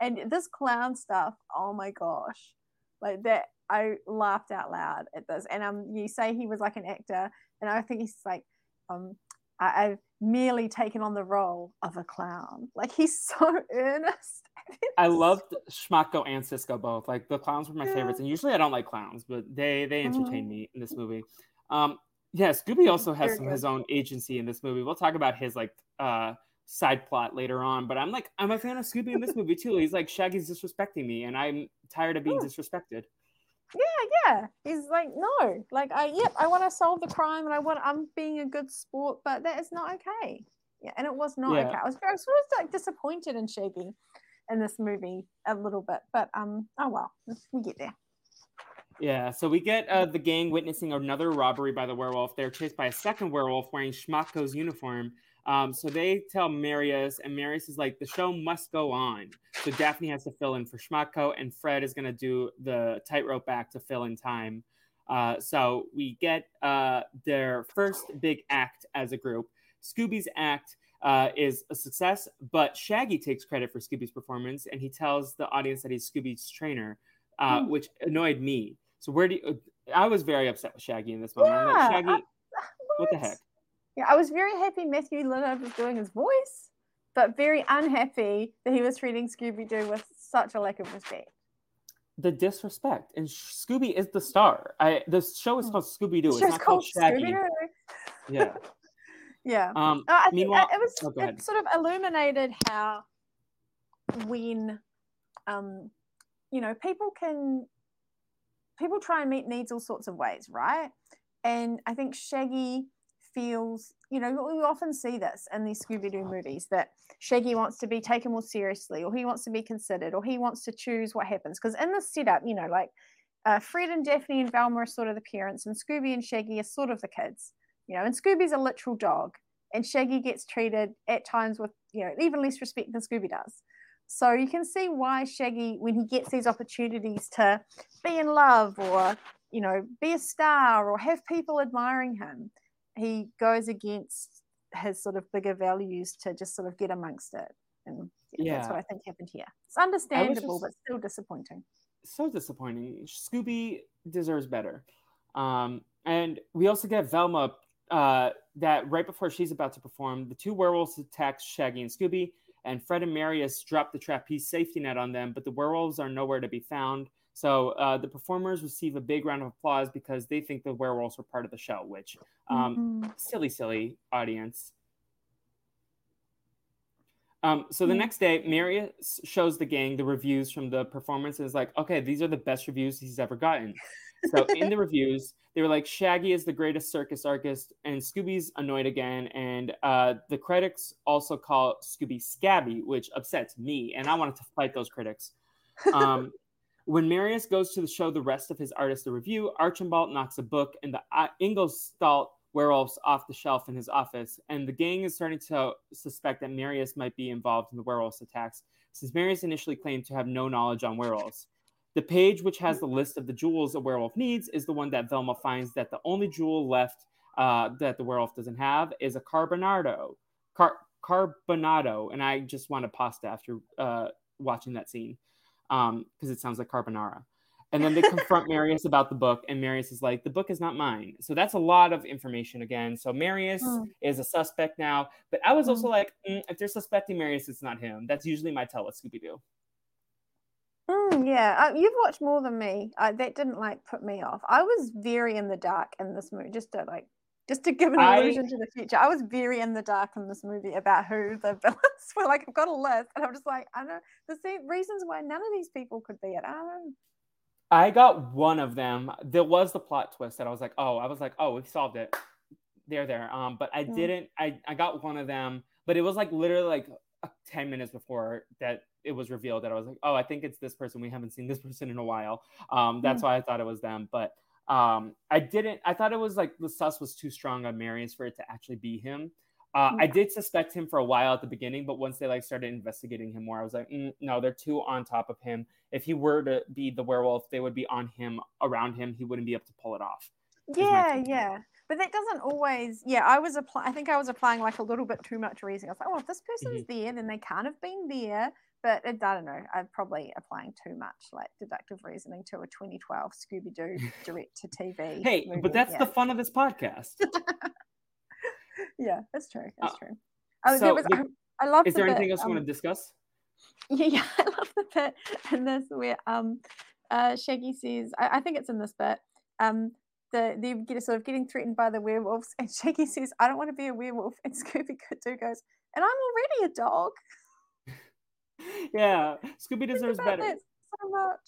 [SPEAKER 2] And this clown stuff, oh my gosh, like that. I laughed out loud at this. And um, you say he was like an actor, and I think he's like, um, I, I've merely taken on the role of a clown. Like he's so earnest.
[SPEAKER 1] I loved Schmatko and Cisco both. Like the clowns were my yeah. favorites, and usually I don't like clowns, but they they entertain mm. me in this movie. Um, yeah, Scooby also has some, his own agency in this movie. We'll talk about his like uh side plot later on, but I'm like I'm a fan of Scooby in this movie too. He's like Shaggy's disrespecting me, and I'm tired of being Ooh. disrespected.
[SPEAKER 2] Yeah, yeah. He's like, no, like I yep, I want to solve the crime and I want I'm being a good sport, but that is not okay. Yeah, and it was not yeah. okay. I was, I was sort of like disappointed in Shaggy in this movie a little bit, but um, oh well, we get there.
[SPEAKER 1] Yeah, so we get uh, the gang witnessing another robbery by the werewolf. They're chased by a second werewolf wearing Schmatko's uniform. Um, so they tell Marius, and Marius is like, the show must go on. So Daphne has to fill in for Schmatko, and Fred is going to do the tightrope act to fill in time. Uh, so we get uh, their first big act as a group. Scooby's act uh, is a success, but Shaggy takes credit for Scooby's performance, and he tells the audience that he's Scooby's trainer, uh, mm. which annoyed me. So where do you, I was very upset with Shaggy in this moment. Yeah, like, Shaggy, what? what? the heck?
[SPEAKER 2] Yeah, I was very happy Matthew Lillard was doing his voice, but very unhappy that he was treating Scooby Doo with such a lack of respect.
[SPEAKER 1] The disrespect, and Scooby is the star. I the show is hmm. called Scooby Doo. It's not called, Shaggy. Yeah.
[SPEAKER 2] yeah. Um, uh, I meanwhile, it was oh, it sort of illuminated how when um you know people can people try and meet needs all sorts of ways, right? And I think Shaggy feels, you know, we often see this in these Scooby Doo movies that Shaggy wants to be taken more seriously, or he wants to be considered, or he wants to choose what happens. Because in the setup, you know, like uh, Fred and Daphne and Velma are sort of the parents, and Scooby and Shaggy are sort of the kids, you know, and Scooby's a literal dog, and Shaggy gets treated at times with, you know, even less respect than Scooby does. So you can see why Shaggy, when he gets these opportunities to be in love or, you know, be a star or have people admiring him, he goes against his sort of bigger values to just sort of get amongst it. And yeah, yeah. that's what I think happened here. It's understandable, just, but still disappointing.
[SPEAKER 1] So disappointing. Scooby deserves better. Um, and we also get Velma uh, that right before she's about to perform, the two werewolves attack Shaggy and Scooby and Fred and Marius drop the trapeze safety net on them, but the werewolves are nowhere to be found. So uh, the performers receive a big round of applause because they think the werewolves were part of the show, which um, mm-hmm. silly, silly audience. Um, so the next day, Marius shows the gang the reviews from the performance and is like, okay, these are the best reviews he's ever gotten. So in the reviews, they were like, Shaggy is the greatest circus artist, and Scooby's annoyed again. And uh, the critics also call Scooby Scabby, which upsets me, and I wanted to fight those critics. Um, when Marius goes to show the rest of his artists the review, Archibald knocks a book and the uh, Ingolstadt werewolves off the shelf in his office, and the gang is starting to suspect that Marius might be involved in the werewolves attacks, since Marius initially claimed to have no knowledge on werewolves. The page which has the list of the jewels a werewolf needs is the one that Velma finds that the only jewel left uh, that the werewolf doesn't have is a carbonado, car- carbonado, and I just wanted pasta after uh, watching that scene because um, it sounds like carbonara. And then they confront Marius about the book, and Marius is like, "The book is not mine." So that's a lot of information again. So Marius mm. is a suspect now, but I was also mm. like, mm, if they're suspecting Marius, it's not him. That's usually my tell with Scooby Doo.
[SPEAKER 2] Mm, yeah, uh, you've watched more than me. Uh, that didn't like put me off. I was very in the dark in this movie, just to like, just to give an illusion to the future. I was very in the dark in this movie about who the villains were. Like, I've got a list, and I'm just like, I know the same reasons why none of these people could be it. I don't.
[SPEAKER 1] I got one of them. There was the plot twist that I was like, oh, I was like, oh, we solved it. They're there. Um, but I mm. didn't. I I got one of them, but it was like literally like 10 minutes before that it was revealed that I was like, oh, I think it's this person. We haven't seen this person in a while. Um, that's mm-hmm. why I thought it was them. But um, I didn't, I thought it was like the sus was too strong on Marius for it to actually be him. Uh, mm-hmm. I did suspect him for a while at the beginning, but once they like started investigating him more, I was like, mm, no, they're too on top of him. If he were to be the werewolf, they would be on him, around him. He wouldn't be able to pull it off.
[SPEAKER 2] Yeah, yeah but that doesn't always yeah i was applying i think i was applying like a little bit too much reasoning i was like oh if this person's mm-hmm. there then they can't have been there but it, I don't know. I'm probably applying too much like deductive reasoning to a 2012 Scooby Doo direct to TV.
[SPEAKER 1] hey,
[SPEAKER 2] movie.
[SPEAKER 1] but that's
[SPEAKER 2] yeah.
[SPEAKER 1] the fun of this podcast.
[SPEAKER 2] yeah, that's true. That's
[SPEAKER 1] Uh,
[SPEAKER 2] true. Oh,
[SPEAKER 1] so
[SPEAKER 2] there was,
[SPEAKER 1] the-
[SPEAKER 2] I, I love.
[SPEAKER 1] Is
[SPEAKER 2] the
[SPEAKER 1] there
[SPEAKER 2] bit,
[SPEAKER 1] anything else you
[SPEAKER 2] um,
[SPEAKER 1] want to discuss?
[SPEAKER 2] Yeah, yeah, I love the bit in this where um uh Shaggy says I, I think it's in this bit um the they get sort of getting threatened by the werewolves and Shaggy says I don't want to be a werewolf and Scooby Doo goes and I'm already a dog.
[SPEAKER 1] yeah, Scooby deserves better.
[SPEAKER 2] so much.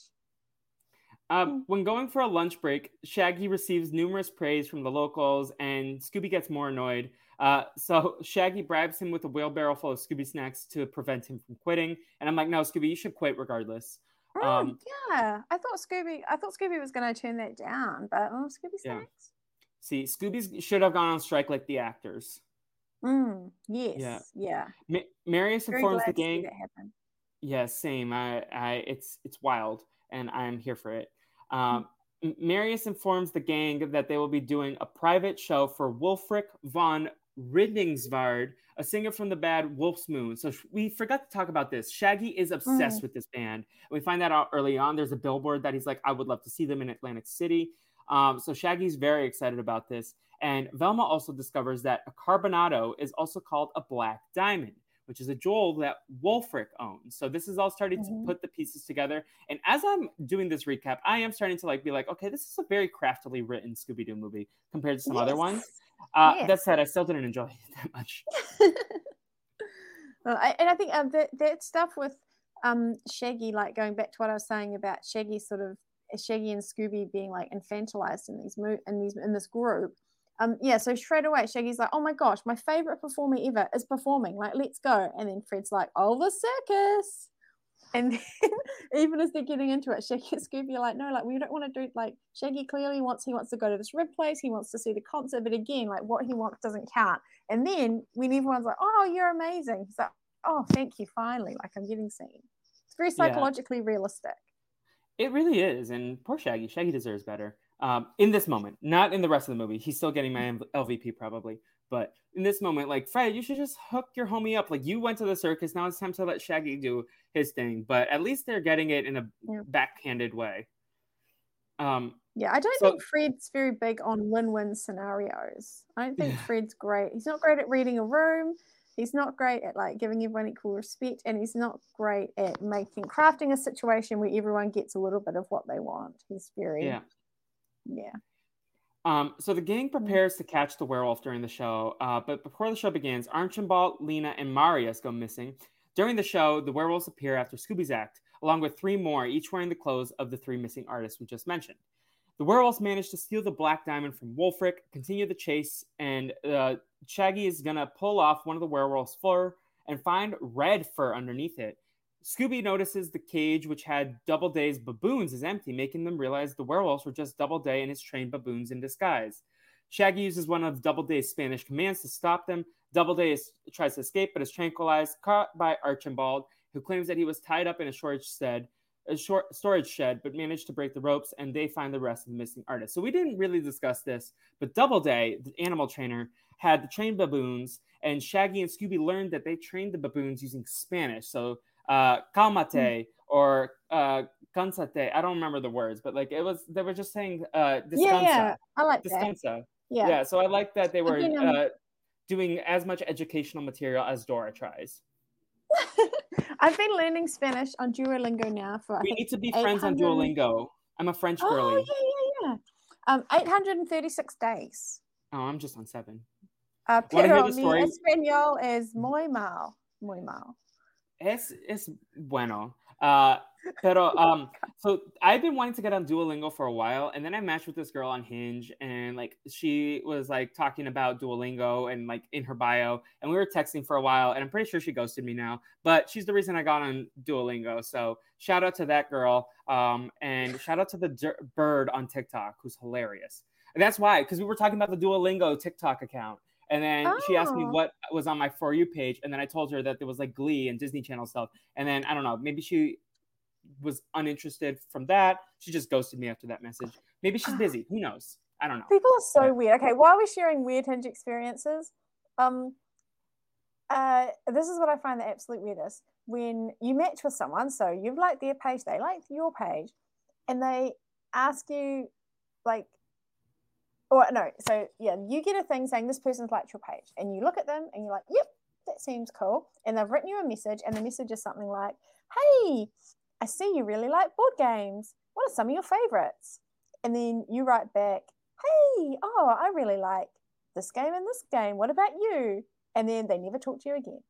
[SPEAKER 1] Um,
[SPEAKER 2] Mm.
[SPEAKER 1] when going for a lunch break, Shaggy receives numerous praise from the locals, and Scooby gets more annoyed. Uh, so Shaggy bribes him with a wheelbarrow full of Scooby snacks to prevent him from quitting. And I'm like, no, Scooby, you should quit regardless.
[SPEAKER 2] Mm,
[SPEAKER 1] Um,
[SPEAKER 2] yeah, I thought Scooby I thought Scooby was going to turn that down, but oh, Scooby
[SPEAKER 1] Yeah.
[SPEAKER 2] snacks.
[SPEAKER 1] See, Scooby should have gone on strike like the actors.
[SPEAKER 2] Mm, yes, yeah.
[SPEAKER 1] Ma- Marius
[SPEAKER 2] Very
[SPEAKER 1] informs the
[SPEAKER 2] glad to see
[SPEAKER 1] gang.
[SPEAKER 2] that.
[SPEAKER 1] Yeah, same. I, I, it's, it's wild, and I'm here for it. Um, M- Marius informs the gang that they will be doing a private show for Wolfric von Riddingsvard, a singer from the band Wolf's Moon. So we forgot to talk about this. Shaggy is obsessed
[SPEAKER 2] Mm.
[SPEAKER 1] with this band. We find that out early on. There's a billboard that he's like, I would love to see them in Atlantic City. Um, so Shaggy's very excited about this. And Velma also discovers that a carbonado is also called a black diamond, which is a jewel that Wolfric owns. So this is all starting
[SPEAKER 2] Mhm.
[SPEAKER 1] to put the pieces together. And as I'm doing this recap, I am starting to like be like, okay, this is a very craftily written Scooby Doo movie compared to some other ones. Uh,
[SPEAKER 2] Yes.
[SPEAKER 1] That said, I still didn't enjoy it that much.
[SPEAKER 2] well, I, and I think um, that that stuff with um Shaggy, like going back to what I was saying about Shaggy, sort of Shaggy and Scooby being like infantilized in these mo- in these in this group. Um, yeah, so straight away Shaggy's like, "Oh my gosh, my favorite performer ever is performing. Like, let's go!" And then Fred's like, "Oh, the circus." And then, even as they're getting into it, Shaggy and Scooby are like, no, like we don't want to do like Shaggy clearly wants he wants to go to this rib place, he wants to see the concert, but again, like what he wants doesn't count. And then when everyone's like, oh, you're amazing, he's like, oh, thank you, finally, like I'm getting seen. It's very
[SPEAKER 1] Yeah.
[SPEAKER 2] psychologically realistic.
[SPEAKER 1] It really is. And poor Shaggy. Shaggy deserves better. Um, in this moment, not in the rest of the movie. He's still getting my LVP probably. But in this moment, like Fred, you should just hook your homie up. Like you went to the circus, now it's time to let Shaggy do his thing. But at least they're getting it in a
[SPEAKER 2] Yeah.
[SPEAKER 1] backhanded way. Um,
[SPEAKER 2] Yeah, I don't
[SPEAKER 1] So-
[SPEAKER 2] think Fred's very big on win-win scenarios. I don't think
[SPEAKER 1] Yeah.
[SPEAKER 2] Fred's great. He's not great at reading a room. He's not great at like giving everyone equal respect, and he's not great at making crafting a situation where everyone gets a little bit of what they want. He's very
[SPEAKER 1] yeah.
[SPEAKER 2] Yeah.
[SPEAKER 1] Um, so the gang prepares to catch the werewolf during the show, uh, but before the show begins, Archibald, Lena, and Marius go missing. During the show, the werewolves appear after Scooby's act, along with three more, each wearing the clothes of the three missing artists we just mentioned. The werewolves manage to steal the black diamond from Wolfric, continue the chase, and uh, Shaggy is gonna pull off one of the werewolves' fur and find red fur underneath it. Scooby notices the cage, which had Doubleday's baboons, is empty, making them realize the werewolves were just Doubleday and his trained baboons in disguise. Shaggy uses one of Doubleday's Spanish commands to stop them. Doubleday is, tries to escape, but is tranquilized, caught by Archibald, who claims that he was tied up in a storage shed, a short storage shed, but managed to break the ropes, and they find the rest of the missing artists. So we didn't really discuss this, but Doubleday, the animal trainer, had the trained baboons, and Shaggy and Scooby learned that they trained the baboons using Spanish. So uh, calmate or uh, cansate. I don't remember the words, but like it was, they were just saying uh, descansa,
[SPEAKER 2] Yeah, yeah, I like that. Yeah.
[SPEAKER 1] Yeah. So I like that they were
[SPEAKER 2] um,
[SPEAKER 1] uh, doing as much educational material as Dora tries.
[SPEAKER 2] I've been learning Spanish on Duolingo now for
[SPEAKER 1] we need to be friends on Duolingo. I'm a French girl.
[SPEAKER 2] Oh
[SPEAKER 1] girly.
[SPEAKER 2] yeah, yeah, yeah. Um, 836 days.
[SPEAKER 1] Oh, I'm just on seven.
[SPEAKER 2] Uh, pero mi español es muy mal, muy mal.
[SPEAKER 1] Es es bueno. Uh, pero um, so I've been wanting to get on Duolingo for a while, and then I matched with this girl on Hinge, and like she was like talking about Duolingo and like in her bio, and we were texting for a while, and I'm pretty sure she ghosted me now, but she's the reason I got on Duolingo. So shout out to that girl, um, and shout out to the bird on TikTok who's hilarious. And that's why, because we were talking about the Duolingo TikTok account. And then she asked me
[SPEAKER 2] Oh.
[SPEAKER 1] what was on my For You page. And then I told her that there was like Glee and Disney Channel stuff. And then I don't know, maybe she was uninterested from that. She just ghosted me after that message. Maybe she's busy. Who knows? I don't know.
[SPEAKER 2] People are so weird. Okay, while we're sharing weird hinge experiences, um, uh, this is what I find the absolute weirdest. when you match with someone, so you've liked their page, they like your page, and they ask you, like, or no, so yeah, you get a thing saying this person's liked your page, and you look at them and you're like, yep, that seems cool. And they've written you a message, and the message is something like, hey, I see you really like board games. What are some of your favorites? And then you write back, hey, oh, I really like this game and this game. What about you? And then they never talk to you again.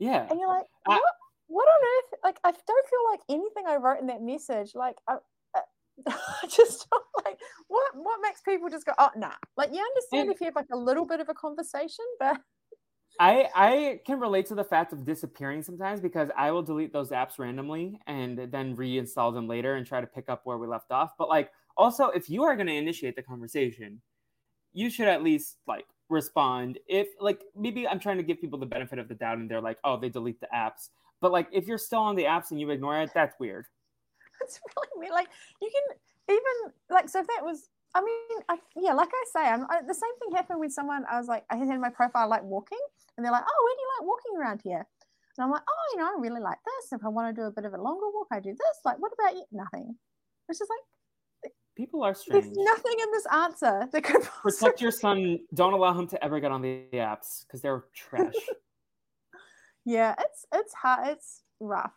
[SPEAKER 1] Yeah.
[SPEAKER 2] And you're like, what? I, what on earth? Like, I don't feel like anything I wrote in that message. Like, I, I just like what what makes people just go oh nah. Like you understand and, if you have like a little bit of a conversation but
[SPEAKER 1] I I can relate to the fact of disappearing sometimes because I will delete those apps randomly and then reinstall them later and try to pick up where we left off. But like also if you are going to initiate the conversation you should at least like respond. If like maybe i'm trying to give people the benefit of the doubt and they're like oh they delete the apps. But like if you're still on the apps and you ignore it that's weird
[SPEAKER 2] it's really weird like you can even like so if that was i mean I, yeah like i say I'm, I, the same thing happened with someone i was like i had my profile like walking and they're like oh where do you like walking around here and i'm like oh you know i really like this if i want to do a bit of a longer walk i do this like what about you nothing it's just like
[SPEAKER 1] People are strange.
[SPEAKER 2] There's nothing in this answer that could
[SPEAKER 1] protect your son. Don't allow him to ever get on the apps because they're trash.
[SPEAKER 2] yeah, it's it's hard. It's rough.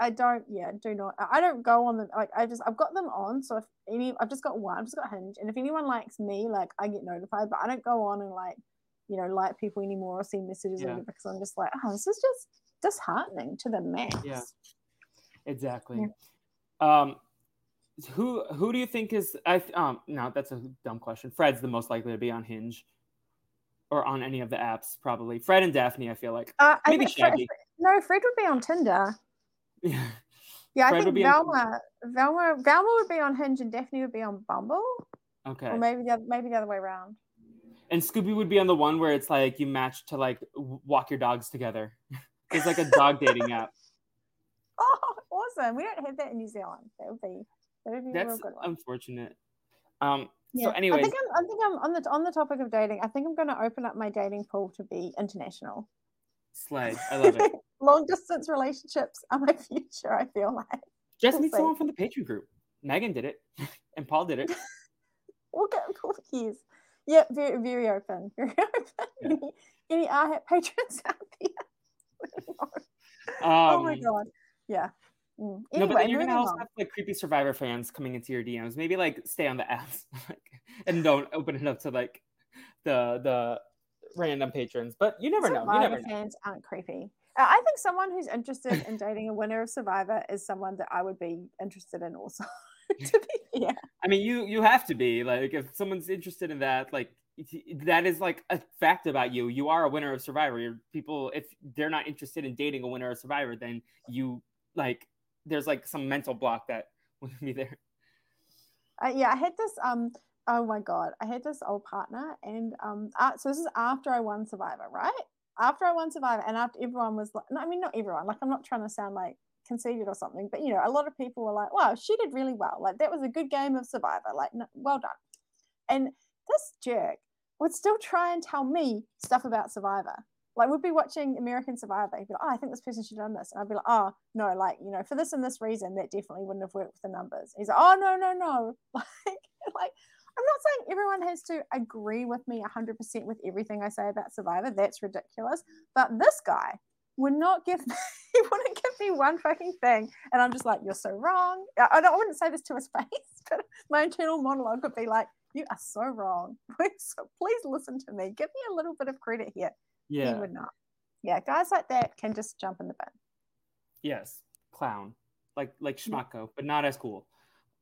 [SPEAKER 2] I don't. Yeah, do not. I don't go on them. Like I just I've got them on. So if any, I've just got one. I've just got Hinge, and if anyone likes me, like I get notified. But I don't go on and like you know like people anymore or see messages yeah. because I'm just like, oh, this is just disheartening to the max.
[SPEAKER 1] Yeah, exactly. Yeah. Um, who who do you think is I um no that's a dumb question. Fred's the most likely to be on Hinge or on any of the apps probably. Fred and Daphne, I feel like
[SPEAKER 2] uh, maybe Shaggy. Fred, no, Fred would be on Tinder. Yeah, yeah. I think Velma, Velma, Velma would be on Hinge and Daphne would be on Bumble.
[SPEAKER 1] Okay,
[SPEAKER 2] or maybe the maybe the other way around.
[SPEAKER 1] And Scooby would be on the one where it's like you match to like walk your dogs together. it's like a dog dating app.
[SPEAKER 2] Oh, awesome! We don't have that in New Zealand. That would be that would be
[SPEAKER 1] that's unfortunate. Um, yeah. So, anyway,
[SPEAKER 2] I think I'm, I think I'm on the on the topic of dating. I think I'm going to open up my dating pool to be international.
[SPEAKER 1] Slay, I love it.
[SPEAKER 2] Long distance relationships are my future. I feel like.
[SPEAKER 1] Just meet someone from the Patreon group. Megan did it, and Paul did it.
[SPEAKER 2] we'll get cookies. Yeah, very very open. Very open. Yeah. Any, any patrons out there? um, oh my god. Yeah.
[SPEAKER 1] Mm. Anyway, no, but then you're gonna also on. have like creepy Survivor fans coming into your DMs. Maybe like stay on the apps and don't open it up to like the the random patrons. But you never Survivor know. You never
[SPEAKER 2] fans know. aren't creepy. I think someone who's interested in dating a winner of Survivor is someone that I would be interested in also. to be yeah.
[SPEAKER 1] I mean, you you have to be like if someone's interested in that, like that is like a fact about you. You are a winner of Survivor. You're, people, if they're not interested in dating a winner of Survivor, then you like there's like some mental block that wouldn't be there.
[SPEAKER 2] Uh, yeah, I had this. Um, oh my god, I had this old partner, and um, uh, so this is after I won Survivor, right? After I won Survivor, and after everyone was like, no, I mean, not everyone. Like, I'm not trying to sound like conceited or something, but you know, a lot of people were like, "Wow, she did really well. Like, that was a good game of Survivor. Like, no, well done." And this jerk would still try and tell me stuff about Survivor like we'd be watching American Survivor. He'd be like, oh, I think this person should have done this. And I'd be like, oh, no, like, you know, for this and this reason, that definitely wouldn't have worked with the numbers. He's like, oh, no, no, no. Like, like I'm not saying everyone has to agree with me 100% with everything I say about Survivor. That's ridiculous. But this guy would not give me, he wouldn't give me one fucking thing. And I'm just like, you're so wrong. I, I wouldn't say this to his face, but my internal monologue would be like, you are so wrong. Please, please listen to me. Give me a little bit of credit here. Yeah. He would not. Yeah, guys like that can just jump in the bin.
[SPEAKER 1] Yes, clown, like like Schmatko, but not as cool.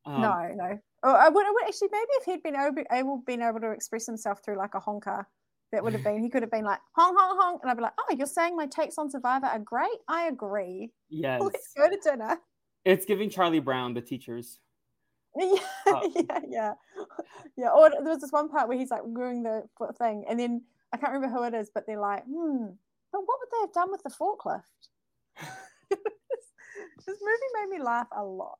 [SPEAKER 2] Um, no, no. Oh, I would, I would actually maybe if he'd been able, able been able to express himself through like a honker, that would have been he could have been like honk honk honk, and I'd be like, oh, you're saying my takes on Survivor are great. I agree.
[SPEAKER 1] Yes.
[SPEAKER 2] Let's go to dinner.
[SPEAKER 1] It's giving Charlie Brown the teachers.
[SPEAKER 2] Yeah, uh, yeah, yeah, yeah. Or there was this one part where he's like doing the thing, and then I can't remember who it is, but they're like, hmm, but what would they have done with the forklift? this movie made me laugh a lot.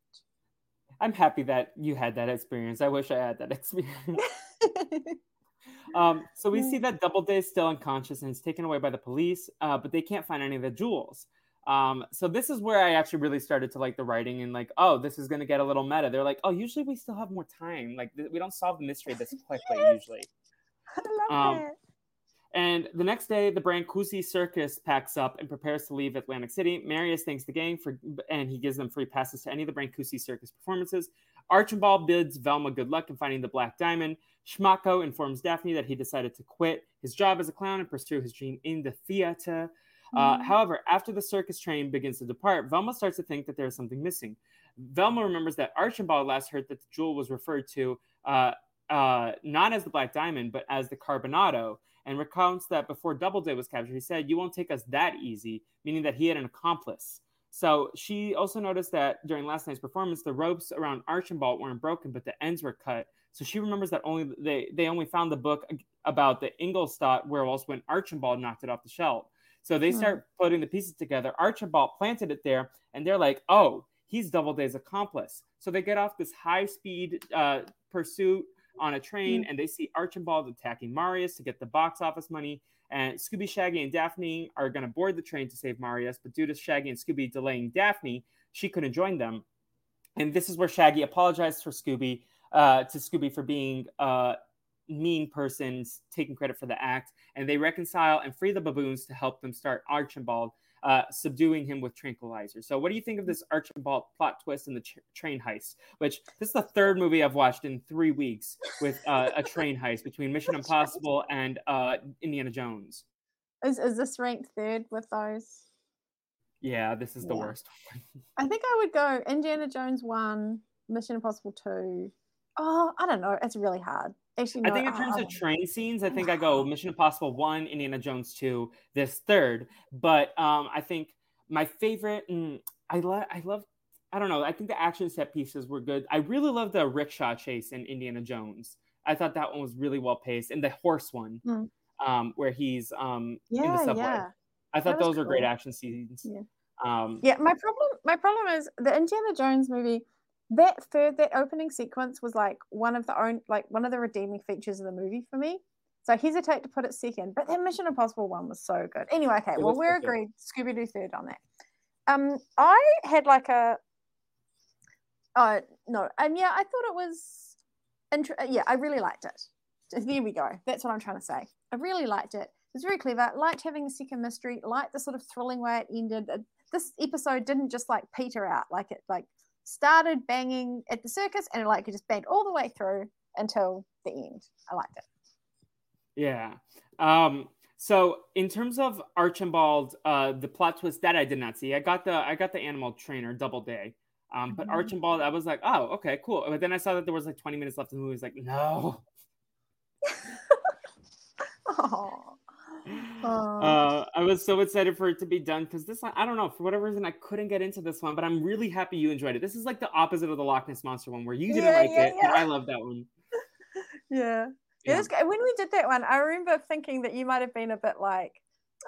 [SPEAKER 1] I'm happy that you had that experience. I wish I had that experience. um, so we see that Doubleday is still unconscious and is taken away by the police, uh, but they can't find any of the jewels. Um, so this is where I actually really started to like the writing and like, oh, this is gonna get a little meta. They're like, oh, usually we still have more time. Like th- we don't solve the mystery this quickly
[SPEAKER 2] Yes.
[SPEAKER 1] usually.
[SPEAKER 2] I love
[SPEAKER 1] Um,
[SPEAKER 2] that.
[SPEAKER 1] And the next day, the Brancusi Circus packs up and prepares to leave Atlantic City. Marius thanks the gang for, and he gives them free passes to any of the Brancusi Circus performances. Archibald bids Velma good luck in finding the Black Diamond. Schmatko informs Daphne that he decided to quit his job as a clown and pursue his dream in the theater. Uh,
[SPEAKER 2] Mhm.
[SPEAKER 1] however, after the circus train begins to depart, Velma starts to think that there is something missing. Velma remembers that Archibald last heard that the jewel was referred to uh, uh, not as the Black Diamond, but as the Carbonado, and recounts that before Doubleday was captured, he said, You won't take us that easy, meaning that he had an accomplice. So she also noticed that during last night's performance, the ropes around Archibald weren't broken, but the ends were cut. So she remembers that only they, they only found the book about the Ingolstadt werewolves when Archibald knocked it off the shelf. So they
[SPEAKER 2] Hmm.
[SPEAKER 1] start putting the pieces together. Archibald planted it there, and they're like, "Oh, he's Doubleday's accomplice." So they get off this high-speed uh, pursuit on a train, and they see Archibald attacking Marius to get the box office money. And Scooby, Shaggy, and Daphne are going to board the train to save Marius, but due to Shaggy and Scooby delaying Daphne, she couldn't join them. And this is where Shaggy apologizes for Scooby uh, to Scooby for being a mean person, taking credit for the act, and they reconcile and free the baboons to help them start Archibald, uh, subduing him with tranquilizer. So, what do you think of this Archibald plot twist in the ch- train heist? Which this is the third movie I've watched in three weeks with uh, a train heist between Mission Impossible and uh, Indiana Jones.
[SPEAKER 2] Is is this ranked third with those?
[SPEAKER 1] Yeah, this is the
[SPEAKER 2] Yeah.
[SPEAKER 1] worst.
[SPEAKER 2] I think I would go Indiana Jones one, Mission Impossible two. Oh, I don't know. It's really hard. Actually, no,
[SPEAKER 1] I think in terms of train scenes, I think I go Mission Impossible one, Indiana Jones two, this third. But um, I think my favorite, mm, I love, I love, I don't know. I think the action set pieces were good. I really love the rickshaw chase in Indiana Jones. I thought that one was really well paced, and the horse one,
[SPEAKER 2] Hmm.
[SPEAKER 1] um, where he's um in the
[SPEAKER 2] yeah,
[SPEAKER 1] subway.
[SPEAKER 2] yeah,
[SPEAKER 1] I thought those were great action scenes.
[SPEAKER 2] Yeah.
[SPEAKER 1] Um,
[SPEAKER 2] yeah. My problem, my problem is the Indiana Jones movie. That third, that opening sequence was like one of the own, like one of the redeeming features of the movie for me. So I hesitate to put it second, but that Mission Impossible one was so good. Anyway, okay, well we're
[SPEAKER 1] good.
[SPEAKER 2] agreed. Scooby Doo third on that. Um, I had like a, uh, no, and yeah, I thought it was, inter- uh, yeah, I really liked it. There we go. That's what I'm trying to say. I really liked it. It was very clever. Liked having a second mystery. Liked the sort of thrilling way it ended. Uh, This episode didn't just like peter out. Like it like started banging at the circus and like it just banged all the way through until the end. I liked it.
[SPEAKER 1] Yeah. Um, so in terms of Archibald, uh, the plot twist that I did not see, I got the I got the animal trainer Doubleday. Um, but
[SPEAKER 2] Mhm.
[SPEAKER 1] Archibald, I was like, oh, okay, cool. But then I saw that there was like 20 minutes left in the movie. I was like, no.
[SPEAKER 2] Oh.
[SPEAKER 1] Uh, I was so excited for it to be done because this one, I don't know, for whatever reason, I couldn't get into this one, but I'm really happy you enjoyed it. This is like the opposite of the Loch Ness Monster one where you didn't
[SPEAKER 2] Yeah,
[SPEAKER 1] like
[SPEAKER 2] yeah,
[SPEAKER 1] it,
[SPEAKER 2] yeah.
[SPEAKER 1] I love that one.
[SPEAKER 2] yeah.
[SPEAKER 1] Yeah.
[SPEAKER 2] It was, when we did that one, I remember thinking that you might have been a bit like,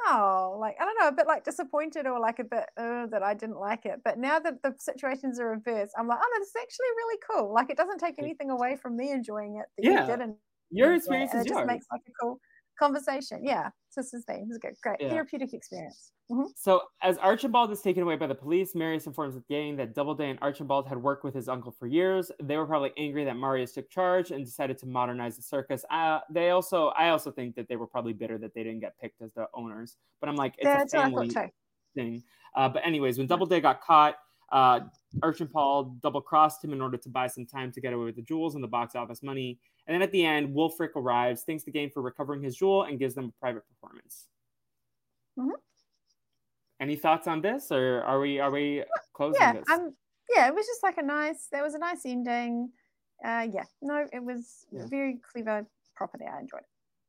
[SPEAKER 2] oh, like, I don't know, a bit like disappointed or like a bit uh, that I didn't like it. But now that the situations are reversed, I'm like, oh, no, this is actually really cool. Like, it doesn't take anything away from me enjoying it that
[SPEAKER 1] Yeah.
[SPEAKER 2] you didn't.
[SPEAKER 1] Your
[SPEAKER 2] it,
[SPEAKER 1] experience
[SPEAKER 2] and
[SPEAKER 1] is
[SPEAKER 2] it just makes like a cool conversation. Yeah. This is. This is good. Great.
[SPEAKER 1] Yeah.
[SPEAKER 2] Therapeutic experience. Mhm.
[SPEAKER 1] So, as Archibald is taken away by the police, Marius informs the gang that Doubleday and Archibald had worked with his uncle for years. They were probably angry that Marius took charge and decided to modernize the circus. Uh, they also, I also think that they were probably bitter that they didn't get picked as the owners. But I'm like, it's a
[SPEAKER 2] that's what I
[SPEAKER 1] family thing. Uh, but anyways, when Doubleday got caught, uh, Archibald double crossed him in order to buy some time to get away with the jewels and the box office money. And then at the end, Wolfric arrives, thanks the gang for recovering his jewel, and gives them a private performance.
[SPEAKER 2] Mhm.
[SPEAKER 1] Any thoughts on this, or are we are we closing
[SPEAKER 2] Yeah.
[SPEAKER 1] this?
[SPEAKER 2] Um, yeah, it was just like a nice, there was a nice ending. Uh, yeah. No, it was
[SPEAKER 1] Yeah.
[SPEAKER 2] very clever property. I enjoyed it.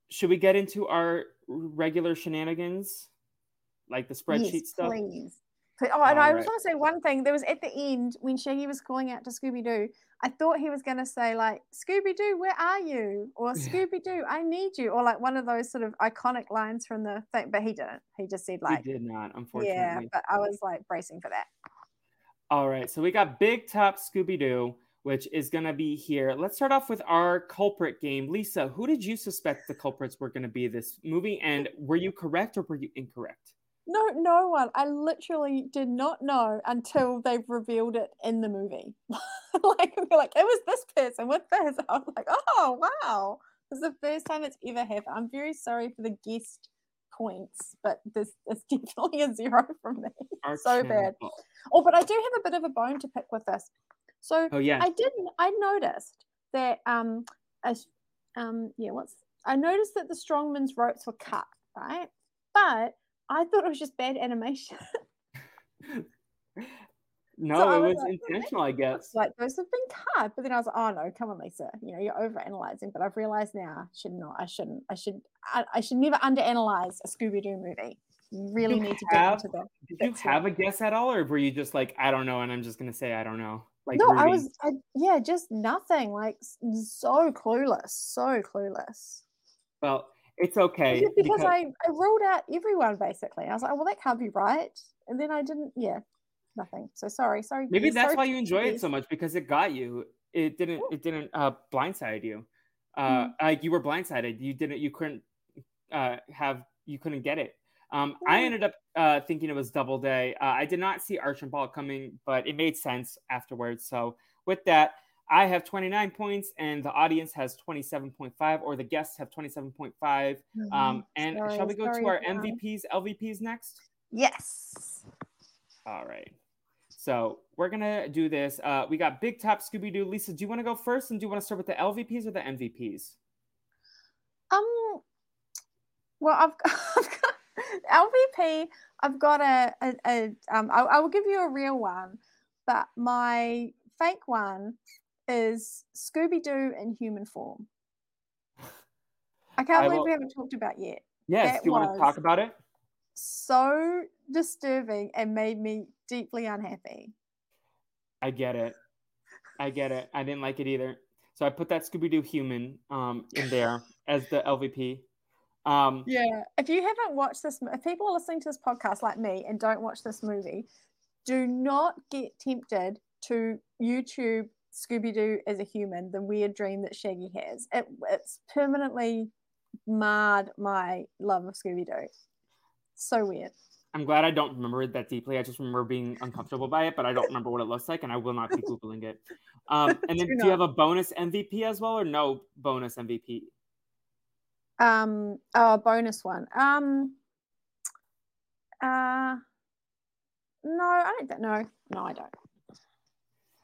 [SPEAKER 1] Should we get into our regular shenanigans, like the spreadsheet
[SPEAKER 2] yes,
[SPEAKER 1] stuff?
[SPEAKER 2] Please. Oh, and I
[SPEAKER 1] Alright.
[SPEAKER 2] just want to say one thing. There was at the end when Shaggy was calling out to Scooby Doo. I thought he was going to say like Scooby Doo, where are you? Or Scooby Doo, I need you, or like one of those sort of iconic lines from the thing. But he didn't. He just said like,
[SPEAKER 1] we did not, unfortunately. yeah.
[SPEAKER 2] But I was like bracing for that.
[SPEAKER 1] All right, so we got Big Top Scooby Doo, which is going to be here. Let's start off with our culprit game. Lisa, who did you suspect the culprits were going to be this movie? And were you correct or were you incorrect?
[SPEAKER 2] No, no one. I literally did not know until they revealed it in the movie. like, like it was this person with this. I was like, oh wow, this is the first time it's ever happened. I'm very sorry for the guest points, but this is definitely a zero from me. So bad. Oh, but I do have a bit of a bone to pick with this. So,
[SPEAKER 1] oh yeah,
[SPEAKER 2] I didn't. I noticed that um, a, um, yeah, what's I noticed that the strongman's ropes were cut, right? But I thought it was just bad animation.
[SPEAKER 1] no, so it was, was like, intentional, I guess.
[SPEAKER 2] Like those have been cut, but then I was like, oh no, come on, Lisa, you know, you're over analyzing. But I've realized now I should not. I shouldn't. I should. I, I should never underanalyze a Scooby Doo movie. You really you need to have, get into that.
[SPEAKER 1] Did you have a guess at all, or were you just like, I don't know, and I'm just gonna say I don't know?
[SPEAKER 2] Like no, Ruby. I was, I, yeah, just nothing. Like so clueless, so clueless.
[SPEAKER 1] Well, it's okay
[SPEAKER 2] because, because, I, I ruled out everyone basically. I was like, well, that can't be right, and then I didn't. Yeah, nothing. So sorry, sorry.
[SPEAKER 1] Maybe that's
[SPEAKER 2] sorry
[SPEAKER 1] why you enjoy it so much because it got you. It didn't. It didn't uh, blindside you. Uh, mm. Like you were blindsided. You didn't. You couldn't uh, have. You couldn't get it. Um, I ended up uh, thinking it was Doubleday. Uh, I did not see Archibald coming, but it made sense afterwards. So with that, I have 29 points, and the audience has 27.5, or the guests have 27.5. Mm-hmm. Um, and sorry, shall we go to our MVPs, LVPs next?
[SPEAKER 2] Yes.
[SPEAKER 1] All right. So we're gonna do this. Uh, we got Big Top Scooby Doo. Lisa, do you want to go first, and do you want to start with the LVPs or the MVPs?
[SPEAKER 2] Um. Well, I've got, I've got LVP, I've got a, a, a um, I, I will give you a real one, but my fake one is Scooby Doo in human form. I can't I believe will... we haven't talked about yet.
[SPEAKER 1] Yes, that do you want to talk about it?
[SPEAKER 2] So disturbing and made me deeply unhappy.
[SPEAKER 1] I get it. I get it. I didn't like it either. So I put that Scooby Doo human um, in there as the LVP. Um,
[SPEAKER 2] yeah, if you haven't watched this, if people are listening to this podcast like me and don't watch this movie, do not get tempted to YouTube Scooby Doo as a human, the weird dream that Shaggy has. It, it's permanently marred my love of Scooby Doo. So weird.
[SPEAKER 1] I'm glad I don't remember it that deeply. I just remember being uncomfortable by it, but I don't remember what it looks like, and I will not be googling it. Um, and then, do, do you have a bonus MVP as well, or no bonus MVP?
[SPEAKER 2] Um, oh, a bonus one. Um, uh, no, I don't. No, no, I don't.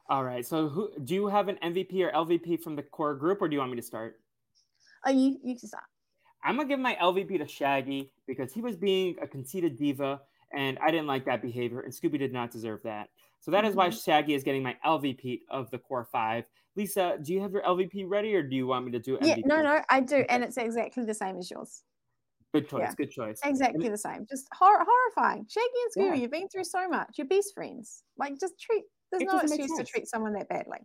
[SPEAKER 1] All right. So, who do you have an MVP or LVP from the core group, or do you want me to start?
[SPEAKER 2] Oh, you you can start.
[SPEAKER 1] I'm gonna give my LVP to Shaggy because he was being a conceited diva, and I didn't like that behavior, and Scooby did not deserve that. So that mm-hmm. is why mm-hmm. Shaggy is getting my LVP of the core five. Lisa, do you have your LVP ready, or do you want me to do
[SPEAKER 2] MVP? Yeah, no, no, I do, and it's exactly the same as yours.
[SPEAKER 1] Good choice. Yeah. Good choice.
[SPEAKER 2] Exactly the same. Just hor- horrifying. Shaggy and Scooby, yeah. you've been through so much. You're best friends. Like, just treat. There's it no excuse to treat someone that badly.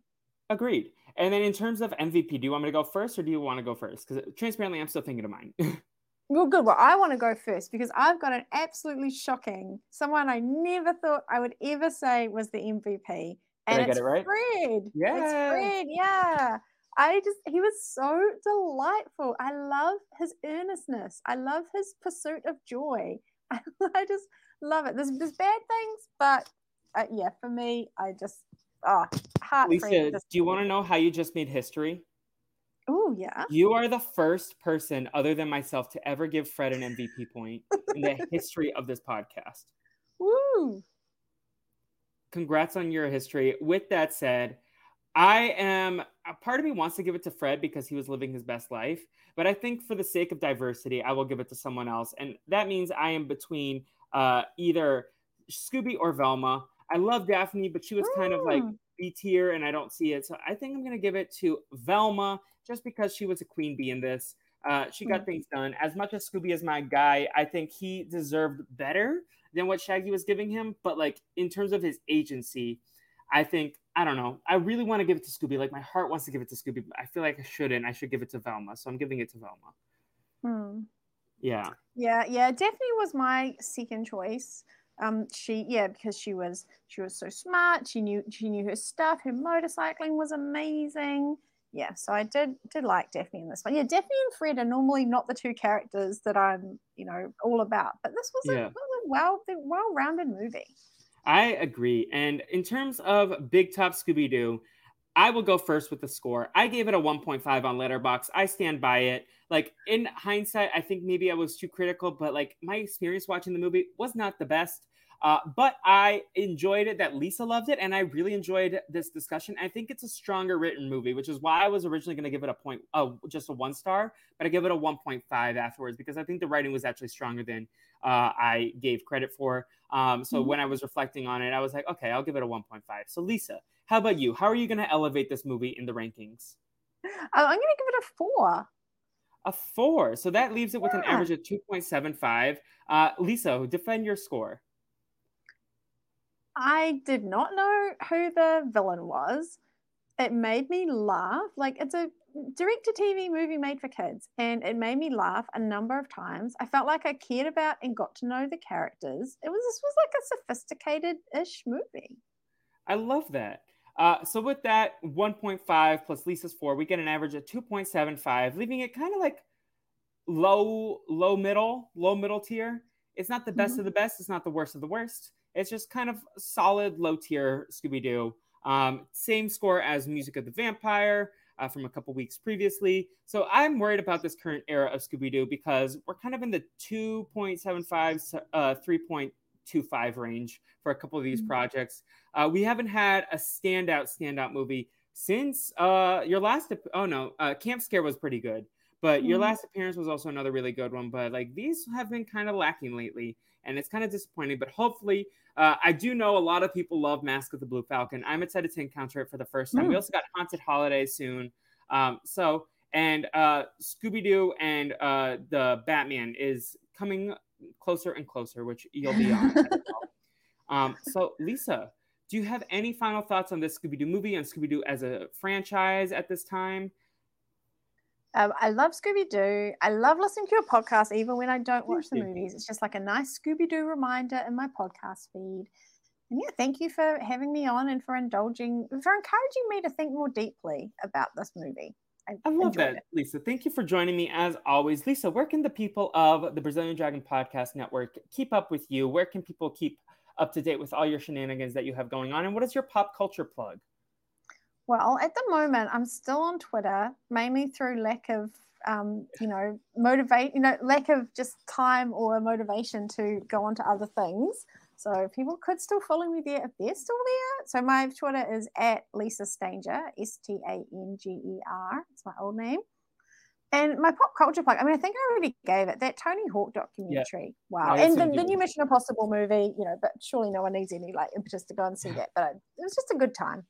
[SPEAKER 1] Agreed. And then in terms of MVP, do you want me to go first, or do you want to go first? Because transparently, I'm still thinking of mine.
[SPEAKER 2] well, good. Well, I want to go first because I've got an absolutely shocking someone I never thought I would ever say was the MVP.
[SPEAKER 1] And Did I get it right?
[SPEAKER 2] Fred. Yeah. It's Fred. Yeah. I just, he was so delightful. I love his earnestness. I love his pursuit of joy. I, I just love it. There's, there's bad things, but uh, yeah, for me, I just, oh, heart
[SPEAKER 1] Lisa, do you want to know how you just made history?
[SPEAKER 2] Oh, yeah.
[SPEAKER 1] You are the first person, other than myself, to ever give Fred an MVP point in the history of this podcast.
[SPEAKER 2] Woo!
[SPEAKER 1] Congrats on your history. With that said, I am a part of me wants to give it to Fred because he was living his best life, but I think for the sake of diversity, I will give it to someone else, and that means I am between uh, either Scooby or Velma. I love Daphne, but she was kind of like mm. B tier, and I don't see it, so I think I'm gonna give it to Velma just because she was a queen bee in this. Uh, she got mm. things done. As much as Scooby is my guy, I think he deserved better than what Shaggy was giving him. But like in terms of his agency, I think I don't know. I really want to give it to Scooby. Like my heart wants to give it to Scooby, but I feel like I shouldn't. I should give it to Velma. So I'm giving it to Velma.
[SPEAKER 2] Hmm.
[SPEAKER 1] Yeah.
[SPEAKER 2] Yeah, yeah. Daphne was my second choice. Um, she yeah because she was she was so smart. She knew she knew her stuff. Her motorcycling was amazing yeah, so I did did like Daphne in this one. Yeah, Daphne and Fred are normally not the two characters that I'm, you know, all about. But this was, yeah. a, a well, well-rounded movie.
[SPEAKER 1] I agree. And in terms of Big Top Scooby Doo, I will go first with the score. I gave it a 1.5 on Letterboxd. I stand by it. Like in hindsight, I think maybe I was too critical, but like my experience watching the movie was not the best. Uh, but I enjoyed it that Lisa loved it, and I really enjoyed this discussion. I think it's a stronger written movie, which is why I was originally going to give it a point, uh, just a one star, but I give it a 1.5 afterwards because I think the writing was actually stronger than uh, I gave credit for. Um, so mm-hmm. when I was reflecting on it, I was like, okay, I'll give it a 1.5. So Lisa, how about you? How are you going to elevate this movie in the rankings?
[SPEAKER 2] Uh, I'm going to give it a four.
[SPEAKER 1] A four. So that leaves it with yeah. an average of 2.75. Uh, Lisa, defend your score.
[SPEAKER 2] I did not know who the villain was. It made me laugh. Like it's a direct to TV movie made for kids, and it made me laugh a number of times. I felt like I cared about and got to know the characters. It was this was like a sophisticated ish movie.
[SPEAKER 1] I love that. Uh, so with that 1.5 plus Lisa's four, we get an average of 2.75, leaving it kind of like low, low middle, low middle tier. It's not the best mm-hmm. of the best. It's not the worst of the worst. It's just kind of solid low tier Scooby Doo. Um, same score as Music of the Vampire uh, from a couple weeks previously. So I'm worried about this current era of Scooby Doo because we're kind of in the 2.75, uh, 3.25 range for a couple of these mm-hmm. projects. Uh, we haven't had a standout, standout movie since uh, your last. Oh no, uh, Camp Scare was pretty good, but mm-hmm. your last appearance was also another really good one. But like these have been kind of lacking lately and it's kind of disappointing. But hopefully, uh, I do know a lot of people love Mask of the Blue Falcon. I'm excited to encounter it for the first time. Mm. We also got Haunted Holiday soon. Um, so, and uh, Scooby Doo and uh, the Batman is coming closer and closer, which you'll be on. um, so, Lisa, do you have any final thoughts on this Scooby Doo movie and Scooby Doo as a franchise at this time?
[SPEAKER 2] Um, I love Scooby Doo. I love listening to your podcast, even when I don't watch the movies. It's just like a nice Scooby Doo reminder in my podcast feed. And yeah, thank you for having me on and for indulging, for encouraging me to think more deeply about this movie.
[SPEAKER 1] I, I love that, it. Lisa. Thank you for joining me as always. Lisa, where can the people of the Brazilian Dragon Podcast Network keep up with you? Where can people keep up to date with all your shenanigans that you have going on? And what is your pop culture plug?
[SPEAKER 2] Well, at the moment, I'm still on Twitter, mainly through lack of, um, you know, motivate, you know, lack of just time or motivation to go on to other things. So people could still follow me there if they're still there. So my Twitter is at Lisa Stanger, S T A N G E R. It's my old name. And my pop culture plug, I mean, I think I already gave it that Tony Hawk documentary. Yeah. Wow. No, and the, the, new Mission Impossible movie, you know, but surely no one needs any like impetus to go and see that. But it was just a good time.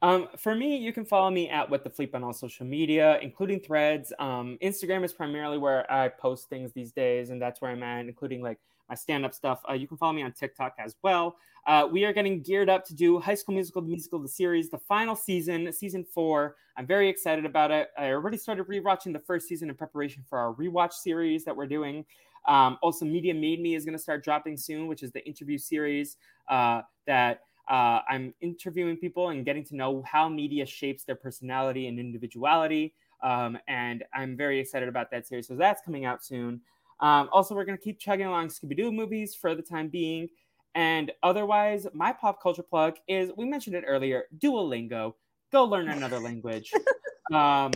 [SPEAKER 1] Um, for me, you can follow me at What the Fleep on all social media, including threads. Um, Instagram is primarily where I post things these days, and that's where I'm at, including like my stand up stuff. Uh, you can follow me on TikTok as well. Uh, we are getting geared up to do High School Musical, the musical, the series, the final season, season four. I'm very excited about it. I already started rewatching the first season in preparation for our rewatch series that we're doing. Um, also, Media Made Me is going to start dropping soon, which is the interview series uh, that uh, I'm interviewing people and getting to know how media shapes their personality and individuality. Um, and I'm very excited about that series. So that's coming out soon. Um, also, we're going to keep chugging along Scooby Doo movies for the time being. And otherwise, my pop culture plug is we mentioned it earlier Duolingo. Go learn another language. Um,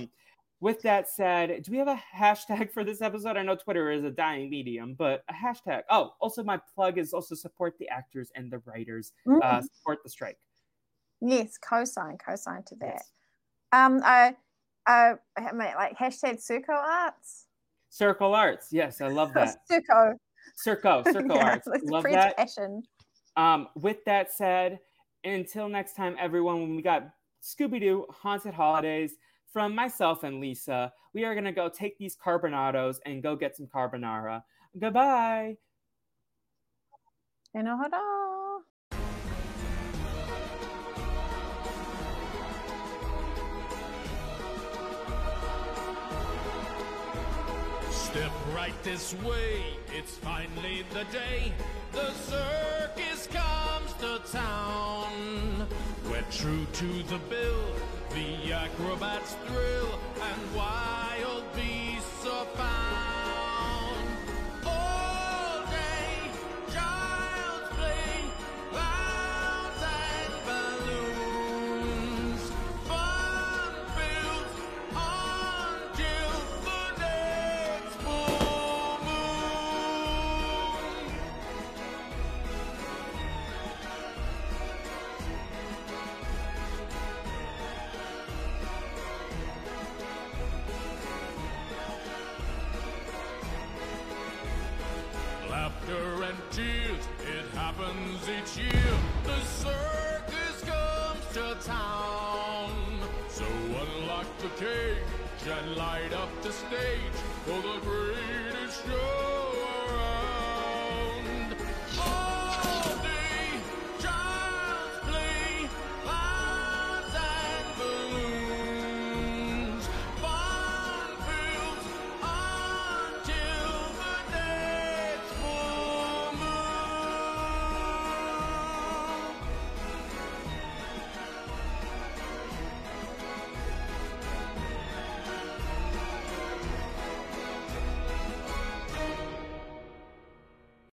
[SPEAKER 1] with that said, do we have a hashtag for this episode? I know Twitter is a dying medium, but a hashtag. Oh, also my plug is also support the actors and the writers. Uh, mm. Uh, support the strike.
[SPEAKER 2] Yes, co-sign, co-sign to that. Yes. Um, I, I, like hashtag Circo Arts.
[SPEAKER 1] Circle Arts, yes, I love that.
[SPEAKER 2] Circo.
[SPEAKER 1] Circo, Circo yeah, Arts, love that. Passion. Um, with that said, until next time, everyone, when we got Scooby Doo Haunted Holidays from myself and Lisa, we are going to go take these carbonados and go get some carbonara. Goodbye.
[SPEAKER 2] Enohara. Step right this way, it's finally the day. The circus comes to town. We're true to the bill the acrobats thrill and wild
[SPEAKER 3] stage for the greatest show.